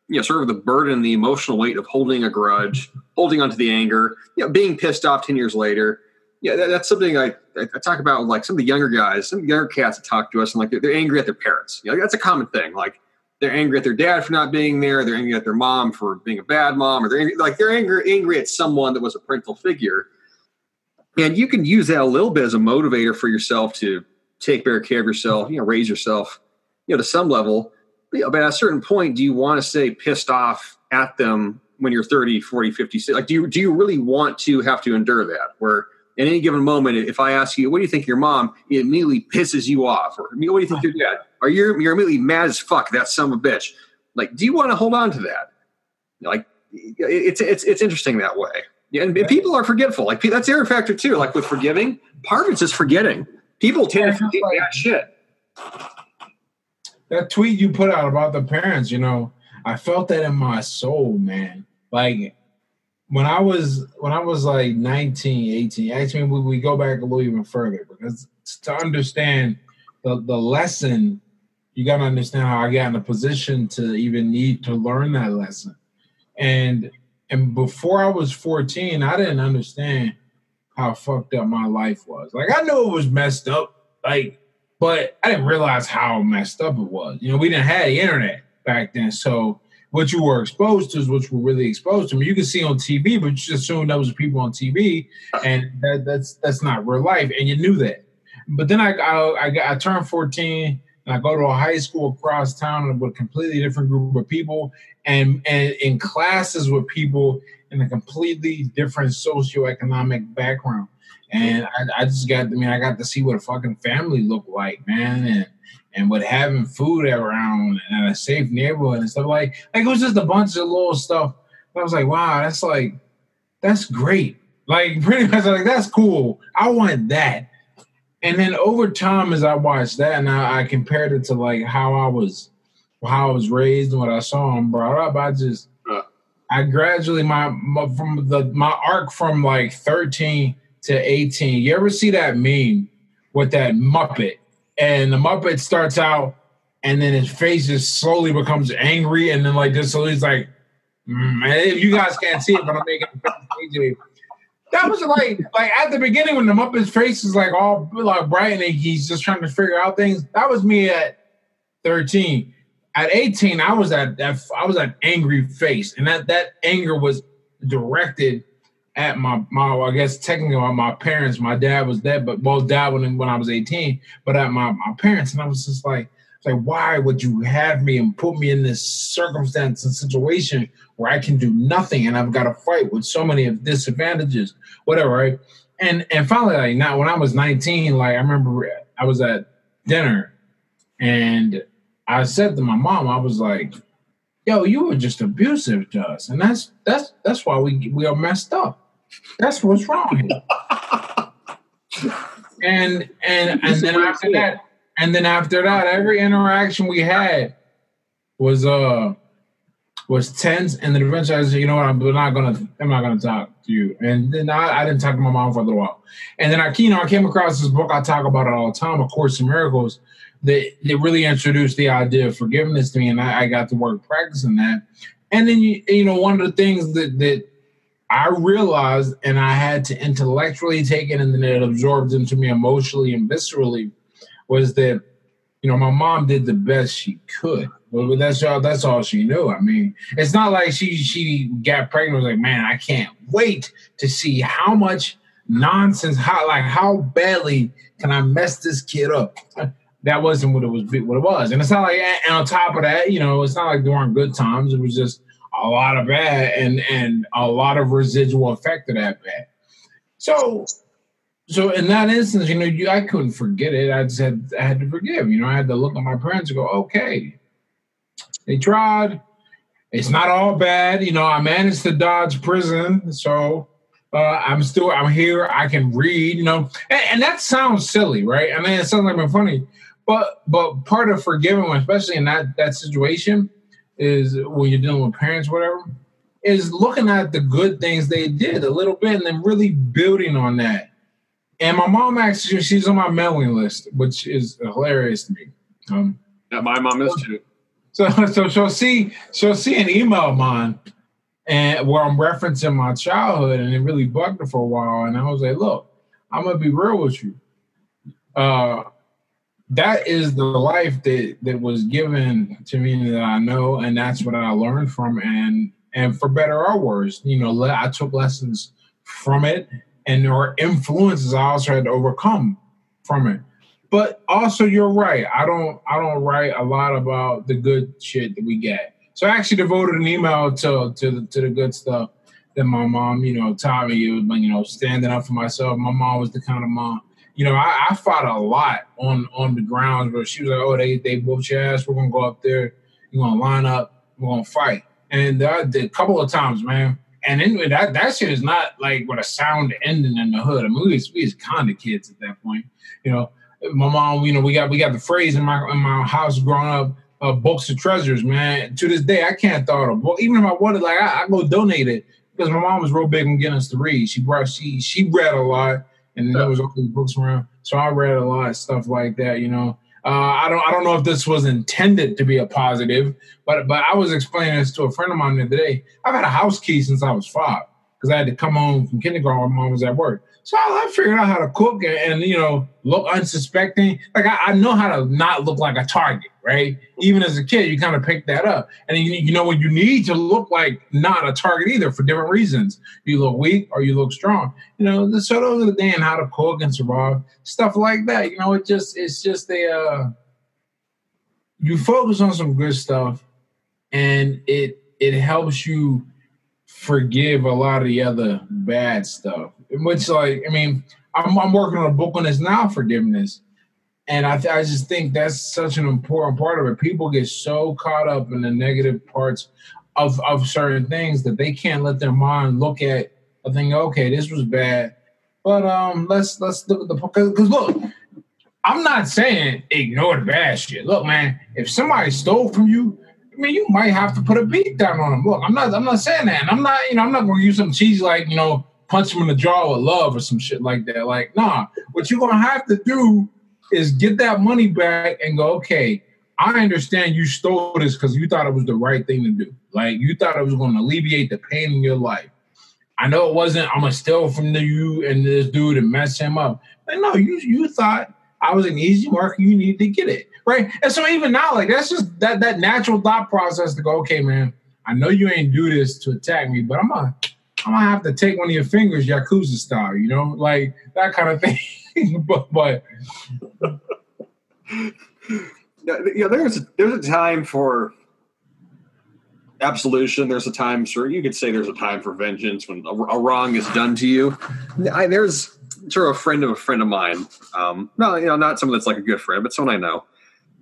you know sort of the burden the emotional weight of holding a grudge holding onto the anger you know being pissed off 10 years later yeah, that, that's something I, I talk about. Like some of the younger guys, some younger cats that talk to us, and like they're, they're angry at their parents. You know, that's a common thing. Like they're angry at their dad for not being there. They're angry at their mom for being a bad mom, or they're angry, like they're angry angry at someone that was a parental figure. And you can use that a little bit as a motivator for yourself to take better care of yourself. You know, raise yourself. You know, to some level. But at a certain point, do you want to stay pissed off at them when you're 30, 40, 50? Like, do you do you really want to have to endure that? Where at any given moment, if I ask you, what do you think your mom, it immediately pisses you off. Or what do you think your dad? Are you you're immediately mad as fuck, that son of a bitch. Like, do you want to hold on to that? Like, it's it's it's interesting that way. Yeah, and, and people are forgetful. Like that's the other factor too. Like with forgiving, part of it's just forgetting. People tend to forget that shit. That tweet you put out about the parents, you know, I felt that in my soul, man. Like when I was when I was like 19, 18, actually we, we go back a little even further because to understand the, the lesson, you gotta understand how I got in a position to even need to learn that lesson. And and before I was 14, I didn't understand how fucked up my life was. Like I knew it was messed up, like, but I didn't realize how messed up it was. You know, we didn't have the internet back then. So what you were exposed to is what you were really exposed to. I mean, you can see on TV, but you just assume that was people on TV, and that, that's that's not real life, and you knew that. But then I I, I, I turned 14 and I go to a high school across town with a completely different group of people, and and in classes with people in a completely different socioeconomic background. And I, I just got, I mean, I got to see what a fucking family looked like, man, and and with having food around and a safe neighborhood and stuff like, like it was just a bunch of little stuff. I was like, wow, that's like, that's great. Like pretty much, like that's cool. I want that. And then over time, as I watched that, and I, I compared it to like how I was, how I was raised and what I saw and brought up, I just, I gradually my, my from the my arc from like thirteen to 18. You ever see that meme with that Muppet? And the Muppet starts out and then his face just slowly becomes angry and then like this so he's like mm, if you guys can't see it but i'm making it that was like like at the beginning when the muppet's face is like all like bright and he's just trying to figure out things that was me at 13 at 18 i was at that i was at angry face and that that anger was directed at my my I guess technically my parents. My dad was dead, but both died when when I was 18. But at my my parents, and I was just like, like, why would you have me and put me in this circumstance and situation where I can do nothing and I've got to fight with so many of disadvantages, whatever, right? And and finally, like now when I was 19, like I remember I was at dinner and I said to my mom, I was like, yo, you were just abusive to us. And that's that's that's why we we are messed up. That's what's wrong and and and then after that, and then after that, every interaction we had was uh was tense, and then eventually I said, you know what, I'm not gonna, I'm not gonna talk to you. And then I, I didn't talk to my mom for a little while, and then I, you know, I came across this book. I talk about it all the time, A Course in Miracles. That that really introduced the idea of forgiveness to me, and I, I got to work practicing that. And then you, you know, one of the things that that I realized, and I had to intellectually take it, and then it absorbed into me emotionally and viscerally, was that you know my mom did the best she could. But that's all. That's all she knew. I mean, it's not like she she got pregnant. Was like, man, I can't wait to see how much nonsense, how like how badly can I mess this kid up. That wasn't what it was. What it was, and it's not like. And on top of that, you know, it's not like during good times. It was just a lot of bad and and a lot of residual effect of that bad. So so in that instance, you know, you, I couldn't forget it. I just had I had to forgive. You know, I had to look at my parents and go, okay, they tried. It's not all bad. You know, I managed to dodge prison, so uh, I'm still I'm here. I can read. You know, and, and that sounds silly, right? I mean, it sounds like funny, but but part of forgiving, especially in that that situation, is when you're dealing with parents, whatever, is looking at the good things they did a little bit and then really building on that. And my mom actually, she's on my mailing list, which is hilarious to me. Um, yeah, my mom is too. So, so she'll see, she'll see an email of mine, and where I'm referencing my childhood, and it really bugged her for a while. And I was like, "Look, I'm gonna be real with you. Uh, that is the life that that was given to me that I know, and that's what I learned from. And and for better or worse, you know, I took lessons from it, and there were influences I also had to overcome from it. But also, you're right. I don't I don't write a lot about the good shit that we get. So I actually devoted an email to to the, to the good stuff that my mom, you know, taught me. You know, standing up for myself. My mom was the kind of mom you know, I, I, fought a lot on on the grounds where she was like, "Oh, they they whooped your ass. We're gonna go up there. You're gonna line up. We're gonna fight." And I did a couple of times, man. And anyway, that that shit is not like with a sound ending in the hood. I mean, we was, we was kind of kids at that point. You know, my mom. You know, we got we got the phrase in my in my house growing up. Uh, books of treasures, man. To this day, I can't thought of book. Even if I wanted, like, I, I go donate it because my mom was real big on getting us to read. She brought she she read a lot and there was all these books around. So I read a lot of stuff like that. You know, uh, I don't I don't know if this was intended to be a positive, but but I was explaining this to a friend of mine the other day. I've had a house key since I was five because I had to come home from kindergarten. My mom was at work. So I figured out how to cook and, and you know look unsuspecting. Like I, I, know how to not look like a target, right? Even as a kid, you kind of pick that up, and you, you know when you need to look like not a target either for different reasons. You look weak or you look strong. You know, so those are the things how to cook and survive stuff like that. You know, it just it's just a uh, you focus on some good stuff, and it it helps you forgive a lot of the other bad stuff. Which, like, I mean, I'm, I'm working on a book on this now, forgiveness, and I, I just think that's such an important part of it. People get so caught up in the negative parts of of certain things that they can't let their mind look at a thing. Okay, this was bad, but um, let's let's look at the because look, I'm not saying ignore the bad shit. Look, man, if somebody stole from you, I mean, you might have to put a beat down on them. Look, I'm not, I'm not saying that. And I'm not, you know, I'm not going to use some cheesy like, you know, punch them in the jaw with love or some shit like that. Like, nah. What you're gonna have to do is get that money back and go, okay, I understand you stole this because you thought it was the right thing to do. Like you thought it was going to alleviate the pain in your life. I know it wasn't. I'm gonna steal from the, you and this dude and mess him up. But no, you you thought I was an easy mark. You needed to get it right. And so even now, like that's just that that natural thought process to go. Okay, man. I know you ain't do this to attack me, but I'm gonna I'm gonna have to take one of your fingers, Yakuza style. You know, like that kind of thing. but but yeah, there's there's a time for absolution. There's a time, sir. You could say there's a time for vengeance when a, a wrong is done to you. I, there's sort of a friend of a friend of mine. Um, no, you know, not someone that's like a good friend, but someone I know.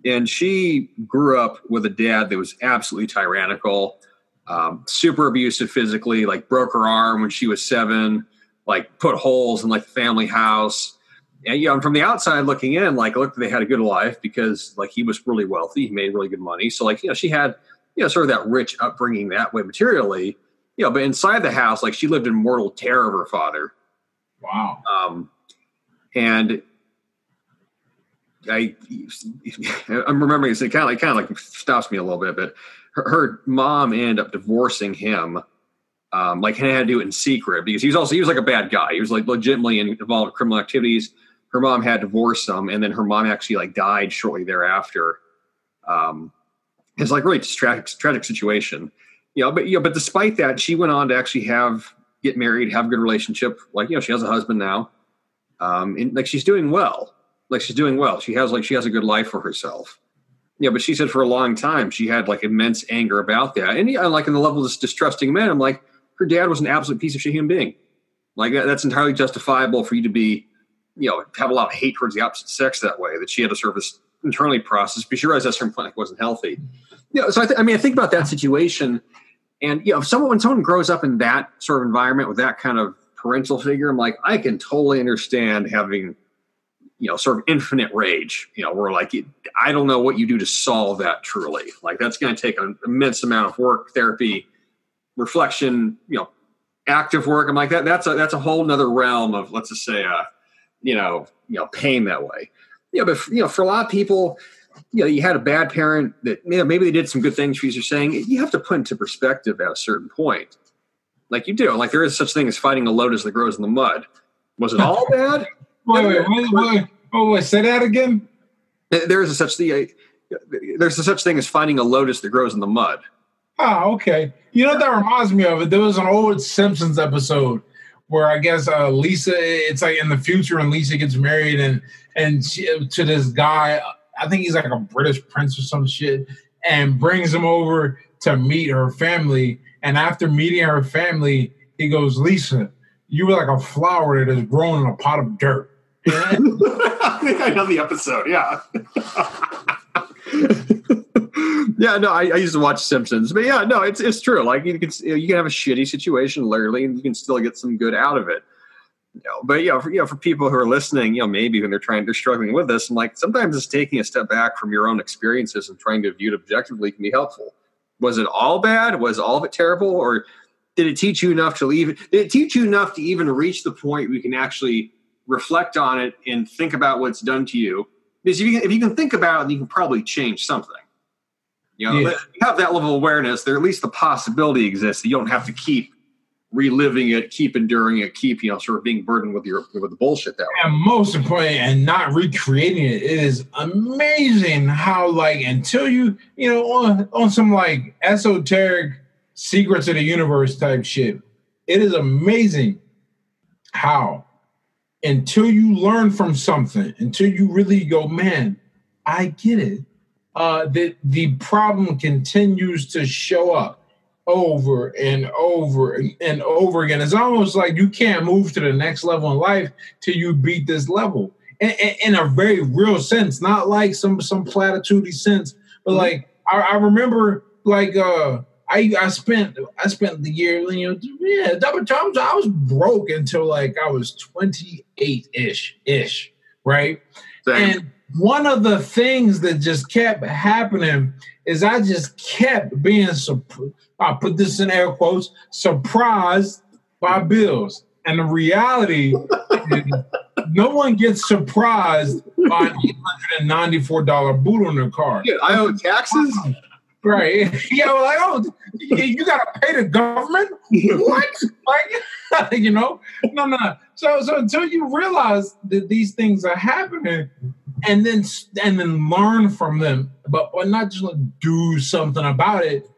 And she grew up with a dad that was absolutely tyrannical, um, super abusive physically. Like broke her arm when she was seven. Like put holes in like the family house. And you know, from the outside looking in, like look, they had a good life because like he was really wealthy. He made really good money. So like you know, she had you know, sort of that rich upbringing that way materially, you know, but inside the house, like she lived in mortal terror of her father. Wow. Um, and I, I'm remembering it kind of like, kind of like stops me a little bit, but her, her mom ended up divorcing him. Um, like he had to do it in secret because he was also he was like a bad guy. He was like legitimately involved in criminal activities. Her mom had divorced him, and then her mom actually like died shortly thereafter. Um, it's like really tragic, tragic situation. You know, but you know, but despite that, she went on to actually have get married, have a good relationship. Like you know, she has a husband now, um, and like she's doing well. Like she's doing well. She has like she has a good life for herself. Yeah, but she said for a long time she had like immense anger about that, and yeah, like in the level of this distrusting man, I'm like, her dad was an absolute piece of shit human being. Like that, that's entirely justifiable for you to be, you know, have a lot of hate towards the opposite sex that way. That she had to sort of internally process, but she realized that certain point wasn't healthy. You know, so I, th- I mean, I think about that situation, and you know, if someone when someone grows up in that sort of environment with that kind of parental figure, I'm like, I can totally understand having, you know, sort of infinite rage. You know, where like, I don't know what you do to solve that. Truly, like that's going to take an immense amount of work, therapy, reflection. You know, active work. I'm like that. That's a that's a whole nother realm of let's just say, uh, you know, you know, pain that way. Yeah, but you know, for a lot of people, you know, you had a bad parent that you know maybe they did some good things. For You're saying you have to put into perspective at a certain point, like you do. Like there is such thing as fighting a lotus that grows in the mud. Was it all bad? wait, wait, wait, wait, oh, wait, say that again. There is a such thing. There's a such thing as finding a lotus that grows in the mud. Oh, okay. You know what that reminds me of? It? There was an old Simpsons episode where I guess uh, Lisa, it's like in the future, and Lisa gets married, and and she, to this guy, I think he's like a British prince or some shit, and brings him over to meet her family. And after meeting her family, he goes, Lisa, you were like a flower that is grown in a pot of dirt. I think I know the episode. Yeah. yeah, no, I, I, used to watch Simpsons, but yeah, no, it's it's true. Like you can you can have a shitty situation literally, and you can still get some good out of it. You know, but yeah, for, you know, for people who are listening, you know, maybe when they're trying, they're struggling with this, and like sometimes it's taking a step back from your own experiences and trying to view it objectively can be helpful. Was it all bad? Was all of it terrible, or did it teach you enough to leave? Did it teach you enough to even reach the point you can actually reflect on it and think about what's done to you? Because if you can, if you can think about it, you can probably change something. You know, yeah. you have that level of awareness. There at least the possibility exists that you don't have to keep reliving it, keep enduring it, keep you know sort of being burdened with your with the bullshit that way. And most importantly, and not recreating it. It is amazing how like until you you know on on some like esoteric secrets of the universe type shit. It is amazing how until you learn from something, until you really go, man, I get it uh, the the problem continues to show up. over and over and over again. It's almost like you can't move to the next level in life till you beat this level. In, in, in a very real sense, not like some some platitude sense, but mm-hmm. like I, I remember like uh I I spent I spent the year you know yeah double times I was broke until like I was 28 ish ish right Same. and one of the things that just kept happening is I just kept being I put this in air quotes surprised by bills and the reality no one gets surprised by an $894 boot on their car. Yeah, I owe taxes. Right. Yeah, well, like, oh, you got to pay the government? what? Like, you know? No, no. So, so until you realize that these things are happening, and then and then learn from them, but, but not just like do something about it.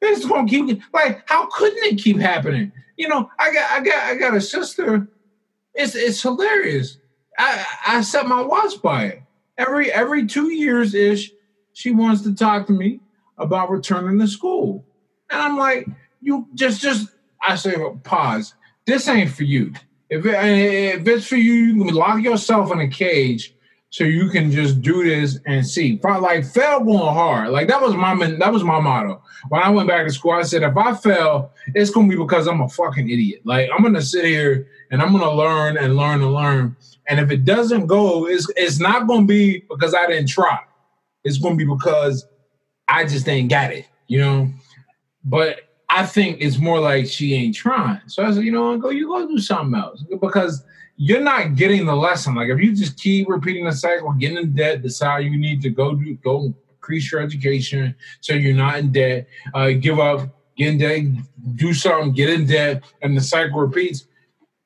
It's gonna keep like how couldn't it keep happening? You know, I got I got I got a sister. It's it's hilarious. I I set my watch by it every every two years ish. She wants to talk to me about returning to school. And I'm like, you just, just, I say, pause. This ain't for you. If, if it's for you, you can lock yourself in a cage so you can just do this and see. Like fail going hard. Like that was my that was my motto. When I went back to school, I said if I fail, it's gonna be because I'm a fucking idiot. Like I'm gonna sit here and I'm gonna learn and learn and learn. And if it doesn't go, it's it's not gonna be because I didn't try. It's gonna be because I just ain't got it, you know. But I think it's more like she ain't trying. So I said, you know, go you go do something else because you're not getting the lesson. Like if you just keep repeating the cycle, getting in debt, decide you need to go do go increase your education so you're not in debt. Uh, give up, get in debt, do something, get in debt, and the cycle repeats.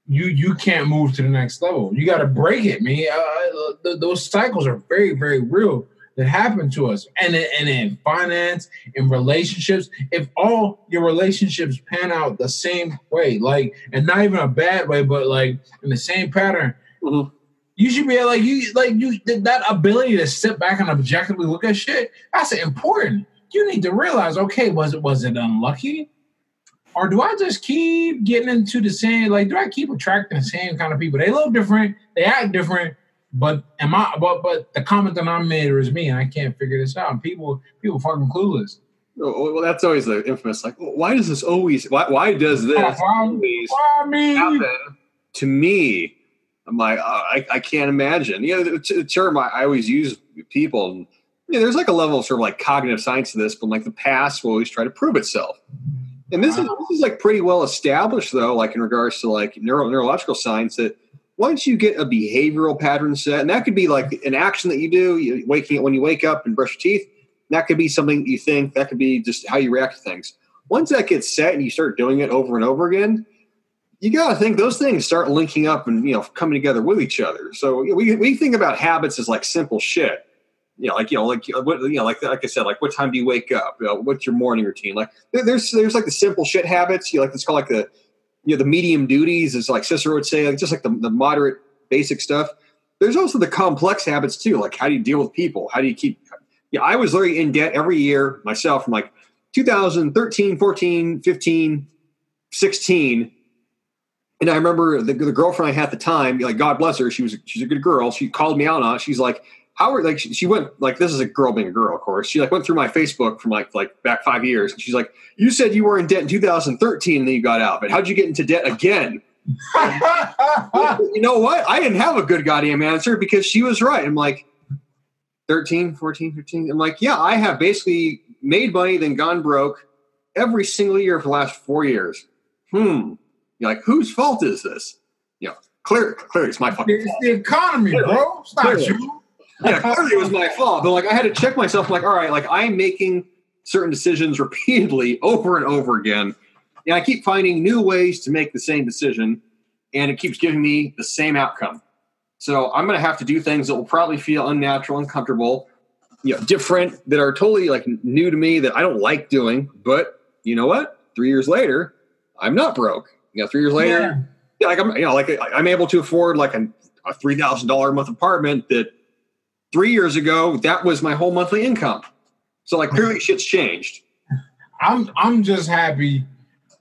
You you can't move to the next level. You got to break it, man. Uh, th- those cycles are very very real that happen to us and, and in finance in relationships if all your relationships pan out the same way like and not even a bad way but like in the same pattern mm-hmm. you should be like you like you that ability to sit back and objectively look at shit that's important you need to realize okay was it was it unlucky or do I just keep getting into the same like do I keep attracting the same kind of people? They look different, they act different, but am I? But but the common denominator is me, and I can't figure this out. And people people fucking clueless. Oh, well, that's always the infamous. Like, why does this always? Why, why does this always why happen to me? I'm like, uh, I, I can't imagine. You know, the, term I, I, always use people. And, you know, there's like a level of sort of like cognitive science to this, but like the past will always try to prove itself. And this is this is like pretty well established though, like in regards to like neuro, neurological science that once you get a behavioral pattern set, and that could be like an action that you do, you waking when you wake up and brush your teeth. That could be something you think. That could be just how you react to things. Once that gets set and you start doing it over and over again, you got to think those things start linking up and you know coming together with each other. So we we think about habits as like simple shit. You know, like you know, like what you know, like like I said, like what time do you wake up? You know, what's your morning routine? Like there's there's like the simple shit habits. You know, like it's called like the you know the medium duties is like Cicero would say, like just like the, the moderate basic stuff. There's also the complex habits too, like how do you deal with people? How do you keep? Yeah, I was literally in debt every year myself from like 2013, 14, 15, 16. And I remember the, the girlfriend I had at the time, like God bless her, she was she's a good girl. She called me out on it. She's like, how are like she, went like this is a girl being a girl, of course. She like went through my Facebook from like like back five years, and she's like, "You said you were in debt in 2013, and then you got out, but how'd you get into debt again?" you know what? I didn't have a good goddamn answer because she was right. I'm like 13, 14, 15. I'm like, yeah, I have basically made money, then gone broke every single year for the last four years. Hmm. You're like, whose fault is this? You know, clear, clearly it's my fucking. It's the economy, bro. It's not clearly. you yeah, clearly it was my fault. But like I had to check myself. I'm like, all right, like I'm making certain decisions repeatedly over and over again. And I keep finding new ways to make the same decision, and it keeps giving me the same outcome. So I'm going to have to do things that will probably feel unnatural, uncomfortable, you know, different, that are totally like new to me that I don't like doing. But you know what? Three years later, I'm not broke. You know, three years later, yeah. yeah like I'm, you know, like I'm able to afford like a, a three thousand dollar a month apartment that three years ago, that was my whole monthly income. So like clearly shit's changed. I'm I'm just happy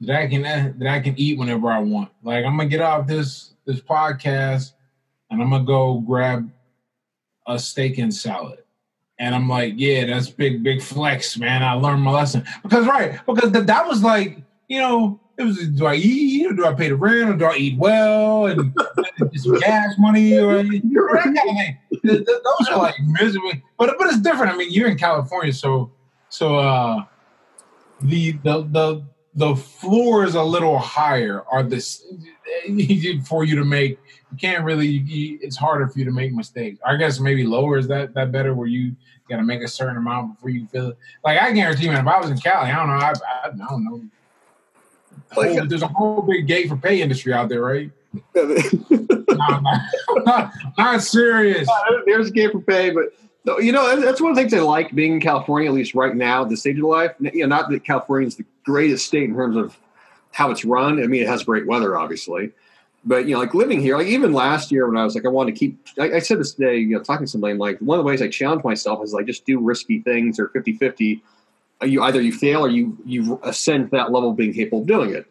that I can that I can eat whenever I want. Like I'm gonna get off this this podcast and I'm gonna go grab a steak and salad. And I'm like, yeah, that's big, big flex, man. I learned my lesson. Because right, because that, that was like, you know, it was do I eat or do I pay the rent or do I eat well and some gas money or that kind of thing. Those are like miserable, but but it's different. I mean, you're in California, so so uh the the the the floor is a little higher. Are this for you to make? You can't really. You, it's harder for you to make mistakes. I guess maybe lower is that that better where you got to make a certain amount before you feel it. Like I guarantee, man, if I was in Cali, I don't know. I, I, I don't know. Like, whole, uh, there's a whole big gate for pay industry out there, right? no, not, not, serious. There's a gate for pay, but you know, that's one of the things I like being in California, at least right now, the stage of life. You know, not that California is the greatest state in terms of how it's run. I mean, it has great weather, obviously. But, you know, like living here, like even last year when I was like, I wanted to keep, I, I said this today, you know, talking to somebody, I'm like, one of the ways I challenge myself is like just do risky things or 50 50. You either you fail or you you ascend to that level of being capable of doing it.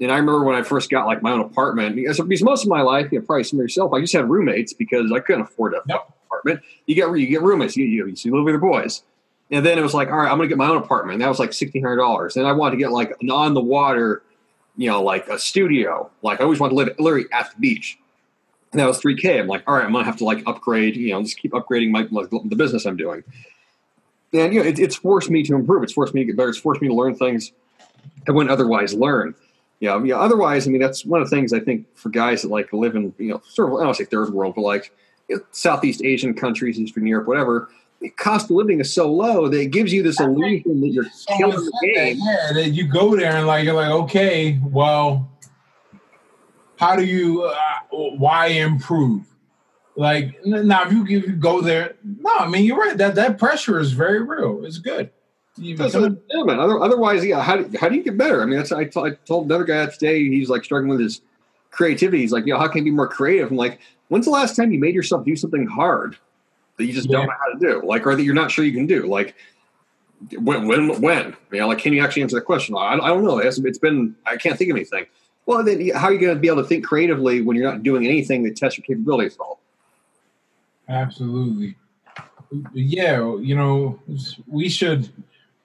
And I remember when I first got like my own apartment, because, because most of my life, you know, probably some of yourself, I just had roommates because I couldn't afford a nope apartment. You get you get roommates. You, you, you live with your boys. And then it was like, all right, I'm gonna get my own apartment. And that was like sixteen hundred dollars. And I wanted to get like an on the water, you know, like a studio. Like I always wanted to live literally at the beach. And that was three K. I'm like, all right, I'm gonna have to like upgrade, you know, just keep upgrading my like, the business I'm doing. And you know, it, it's forced me to improve. It's forced me to get better. It's forced me to learn things I wouldn't otherwise learn. Yeah, yeah. Otherwise, I mean, that's one of the things I think for guys that like live in, you know, sort of I don't say third world, but like Southeast Asian countries, Eastern Europe, whatever, the cost of living is so low that it gives you this illusion that you're killing the game. Yeah, that you go there and like you're like, okay, well, how do you, uh, why improve? Like now, if you, if you go there, no, I mean you're right. That that pressure is very real. It's good. That's yeah, man. Otherwise, yeah. How do, how do you get better? I mean, that's I, t- I told another guy today. He's like struggling with his creativity. He's like, you know, how can you be more creative? I'm like, When's the last time you made yourself do something hard that you just yeah. don't know how to do? Like, or that you're not sure you can do? Like, when, when, when? You know, like, can you actually answer the question? I, I don't know. It's, it's been, I can't think of anything. Well, then how are you going to be able to think creatively when you're not doing anything that tests your capabilities at all? Absolutely. Yeah, you know, we should,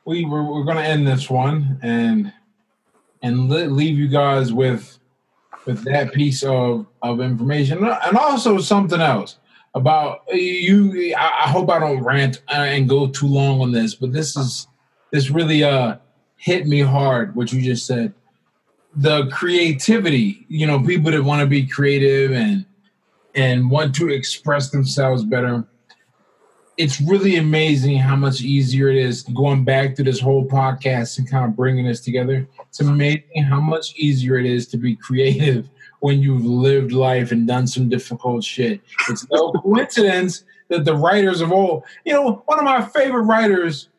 we, we're, we're going to end this one and, and leave you guys with with that piece of, of information. And also something else about you. I, hope I don't rant and go too long on this, but this is this really uh hit me hard what you just said. The creativity, you know, people that want to be creative and and want to express themselves better. It's really amazing how much easier it is going back to this whole podcast and kind of bringing this together. It's amazing how much easier it is to be creative when you've lived life and done some difficult shit. It's no coincidence that the writers of old, you know, one of my favorite writers,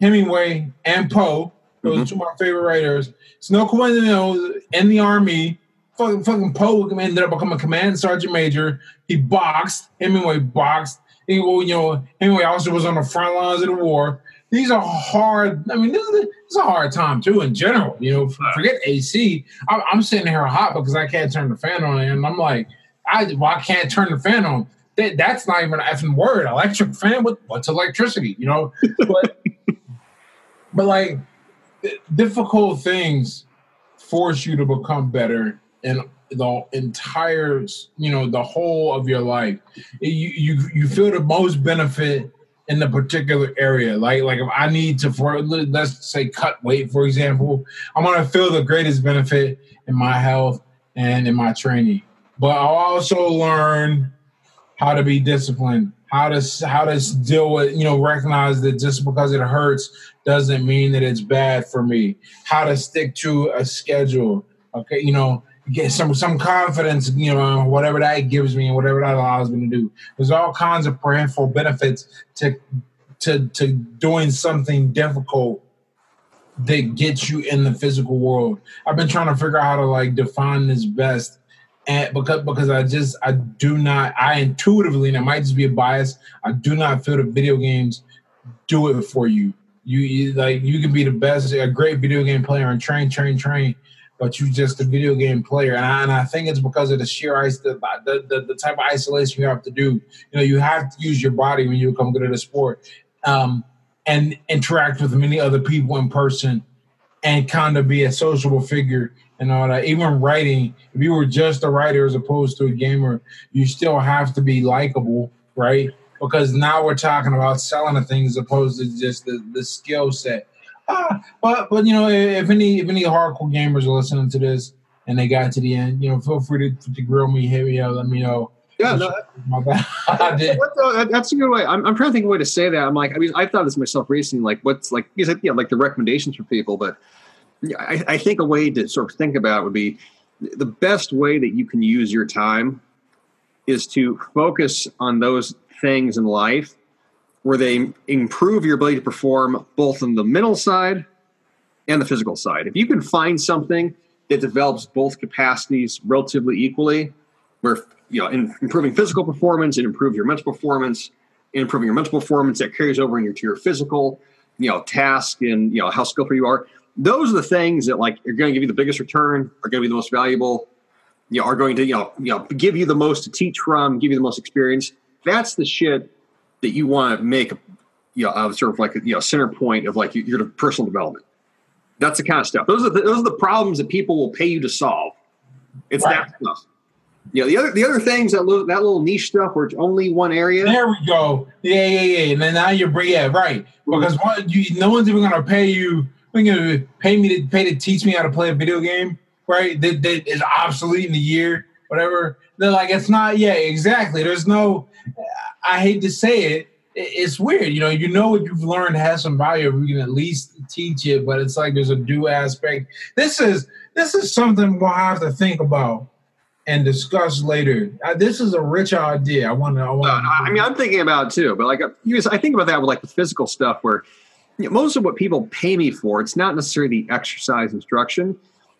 Hemingway and Poe, those mm-hmm. two of my favorite writers. It's no coincidence, you know, in the army, fucking, fucking Poe ended up becoming a command sergeant major. He boxed. Hemingway boxed. He, you know, Hemingway also was on the front lines of the war these are hard. I mean, this is, this is a hard time too in general. You know, forget AC. I'm, I'm sitting here hot because I can't turn the fan on, and I'm like, I well, I can't turn the fan on. That, that's not even an effing word. Electric fan. What, what's electricity? You know, but but like difficult things force you to become better in the entire you know the whole of your life you you you feel the most benefit in the particular area. Like like if I need to for let's say cut weight, for example, I'm gonna feel the greatest benefit in my health and in my training. But I'll also learn how to be disciplined, how to how to deal with, you know, recognize that just because it hurts doesn't mean that it's bad for me. How to stick to a schedule. Okay, you know, get some some confidence, you know, whatever that gives me and whatever that allows me to do. There's all kinds of parental benefits to to to doing something difficult that gets you in the physical world. I've been trying to figure out how to like define this best. And because because I just I do not I intuitively and it might just be a bias, I do not feel that video games do it for you. You, you like you can be the best, a great video game player and train, train, train, but you just a video game player. And I, and I think it's because of the sheer ice, the, the, the, the type of isolation you have to do. You know, you have to use your body when you good at a sport um, and interact with many other people in person and kind of be a sociable figure and all that. Even writing, if you were just a writer as opposed to a gamer, you still have to be likable, right? Because now we're talking about selling a thing as opposed to just the, the skill set. Ah, but but you know, if any if any hardcore gamers are listening to this and they got to the end, you know, feel free to, to grill me, hit me up, let me know. Yeah, no, that's a good way. I'm, I'm trying to think of a way to say that. I'm like, I mean, I've thought this myself recently. Like, what's like, because yeah, like the recommendations for people, but I, I think a way to sort of think about would be the best way that you can use your time is to focus on those things in life where they improve your ability to perform both on the mental side and the physical side. If you can find something that develops both capacities relatively equally, where you know, in improving physical performance and improve your mental performance, and improving your mental performance that carries over into your physical, you know, task and you know how skillful you are. Those are the things that like are going to give you the biggest return, are going to be the most valuable, you know, are going to you know, you know, give you the most to teach from, give you the most experience. That's the shit that you want to make, you know, uh, sort of like a you know center point of like your personal development. That's the kind of stuff. Those are the, those are the problems that people will pay you to solve. It's right. that stuff. Yeah, the other the other things that little, that little niche stuff where it's only one area. There we go. Yeah, yeah, yeah. And then now you're yeah, right. Because one, you, no one's even gonna pay you. Gonna pay me to pay to teach me how to play a video game, right? That, that is obsolete in a year, whatever. They're like, it's not. Yeah, exactly. There's no. I hate to say it. It's weird, you know. You know what you've learned has some value. if We can at least teach it, but it's like there's a due aspect. This is this is something we'll have to think about and discuss later. Uh, this is a rich idea. I want to. I, wanna, uh, I mean, I'm thinking about too, but like, I think about that with like the physical stuff, where you know, most of what people pay me for, it's not necessarily the exercise instruction.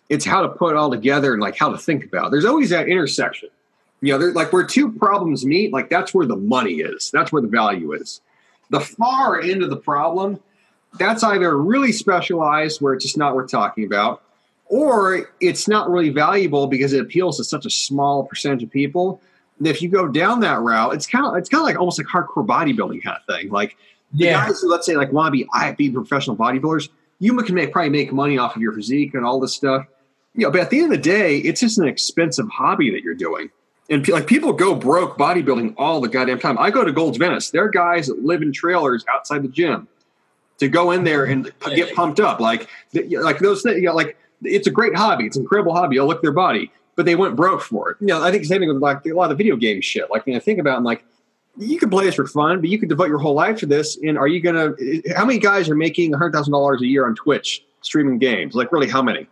It's how to put it all together and like how to think about. It. There's always that intersection. You know, there's like where two problems meet, like that's where the money is. That's where the value is. The far end of the problem, that's either really specialized where it's just not worth talking about, or it's not really valuable because it appeals to such a small percentage of people. And if you go down that route, it's kind of it's kind of like almost like hardcore bodybuilding kind of thing. Like yeah. guys who let's say like want to be be professional bodybuilders, you can make probably make money off of your physique and all this stuff. You know, but at the end of the day, it's just an expensive hobby that you're doing. And like people go broke bodybuilding all the goddamn time. I go to Gold's Venice. There are guys that live in trailers outside the gym to go in there and get pumped up. Like, like those things, you know, like it's a great hobby. It's an incredible hobby. I'll look their body, but they went broke for it. You know, I think same thing with like a lot of video game shit. Like, you know, think about it, like you can play this for fun, but you could devote your whole life to this. And are you gonna? How many guys are making hundred thousand dollars a year on Twitch streaming games? Like, really, how many?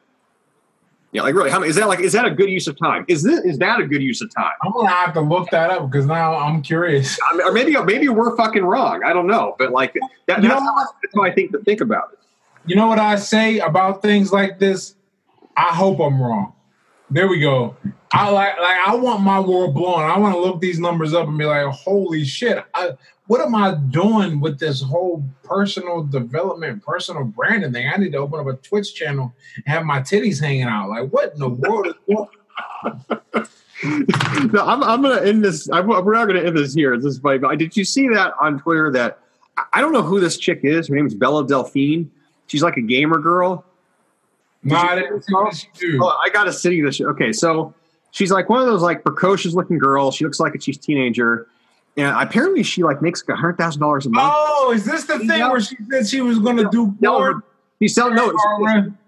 Yeah, like really, how many? Is that like is that a good use of time? Is this is that a good use of time? I'm gonna have to look that up because now I'm curious. I mean, or maybe maybe we're fucking wrong. I don't know, but like that, that's, how, that's how I think to think about it. You know what I say about things like this? I hope I'm wrong. There we go. I like like I want my world blown. I want to look these numbers up and be like, holy shit! I, what am I doing with this whole personal development, personal branding thing? I need to open up a Twitch channel and have my titties hanging out. Like, what in the world is going? no, I'm, I'm going to end this. I'm, we're not going to end this here. This is funny. But did you see that on Twitter? That I don't know who this chick is. Her name is Bella Delphine. She's like a gamer girl no, I didn't oh, oh, I got to see this. Okay, so she's like one of those like precocious looking girls. She looks like a she's a teenager. And apparently she like makes like a hundred thousand dollars a month. Oh, is this the thing yeah. where she said she was going to do porn? He's selling no.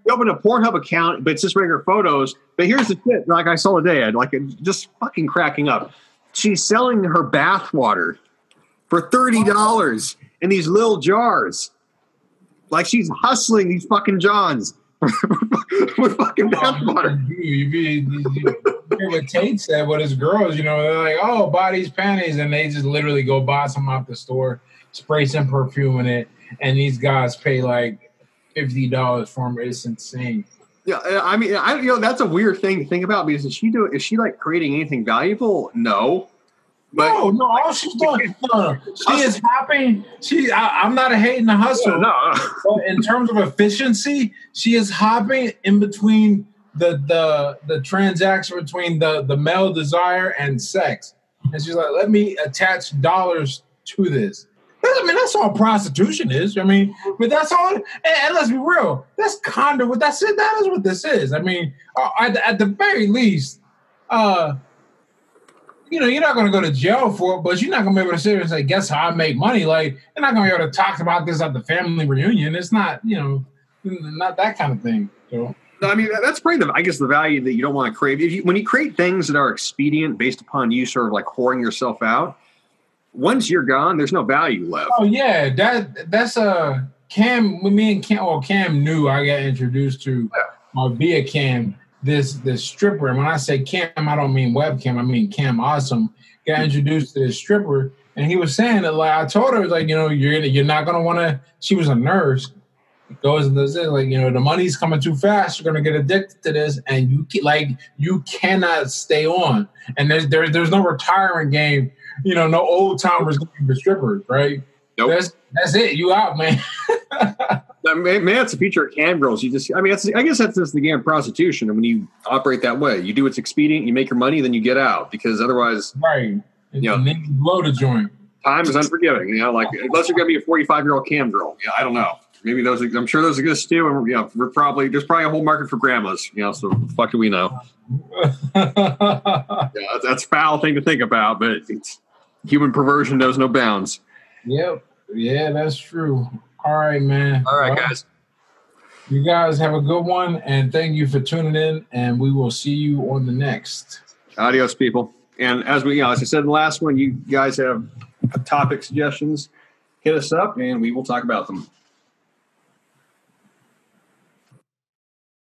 He opened a Pornhub account, but it's just regular photos. But here's the shit. Like I saw today, I'd like just fucking cracking up. She's selling her bath water for thirty dollars in these little jars. Like she's hustling these fucking Johns. With fucking. Oh, you, you, you, you what Tate said, but his girls, you know, they're like, oh, buy these panties, and they just literally go buy some off the store, spray some perfume in it, and these guys pay like fifty dollars for them. It's insane. Yeah, I mean, I you know that's a weird thing to think about because is she do is she like creating anything valuable? No, But no, no, all she's doing, no, no, she is hopping. She, I, I'm not a hating the hustle. no, But in terms of efficiency, she is hopping in between the the the transaction between the the male desire and sex, and she's like, "Let me attach dollars to this." That's- I mean, that's all prostitution is. I mean, but that's all. And, and let's be real, that's kind of what that's it. That is what this is. I mean, uh, at, at the very least, uh, you know, you're not going to go to jail for it, but you're not going to be able to sit here and say, "Guess how I make money?" Like, you're not going to be able to talk about this at the family reunion. It's not, you know, not that kind of thing. So, No, I mean that's probably the I guess the value that you don't want to crave. If you, when you create things that are expedient based upon you sort of like whoring yourself out, once you're gone, there's no value left. oh yeah, that that's a Cam. When me and Cam, well, Cam knew I got introduced to uh, via Cam this this stripper. And when I say Cam, I don't mean webcam. I mean Cam Awesome. Got mm-hmm. introduced to this stripper, and he was saying that like I told her like you know you're gonna, you're not gonna want to. She was a nurse. Goes and does it like you know the money's coming too fast. You're gonna get addicted to this, and you like you cannot stay on. And there's there, there's no retirement game. You know, no old timers looking for strippers, right? Nope. That's that's it. You out, man. I mean, man, it's a feature of cam girls. You just, I mean, that's, I guess that's just the game of prostitution. And when you operate that way, you do what's expedient, you make your money, then you get out because otherwise, right. And Yeah. then you blow the joint. time is unforgiving. You know, like unless you're going to be a 45 year old cam girl. Yeah, I don't know. Maybe those. I'm sure those exist too. And you know, we're probably there's probably a whole market for grandmas. You know, so fuck do we know? Yeah, that's, that's a foul thing to think about, but it's, human perversion knows no bounds. Yep. Yeah, that's true. All right, man. All right, Well, guys. You guys have a good one, and thank you for tuning in. And we will see you on the next. Adios, people. And as we, you know, as I said in the last one, you guys have topic suggestions, hit us up, and we will talk about them.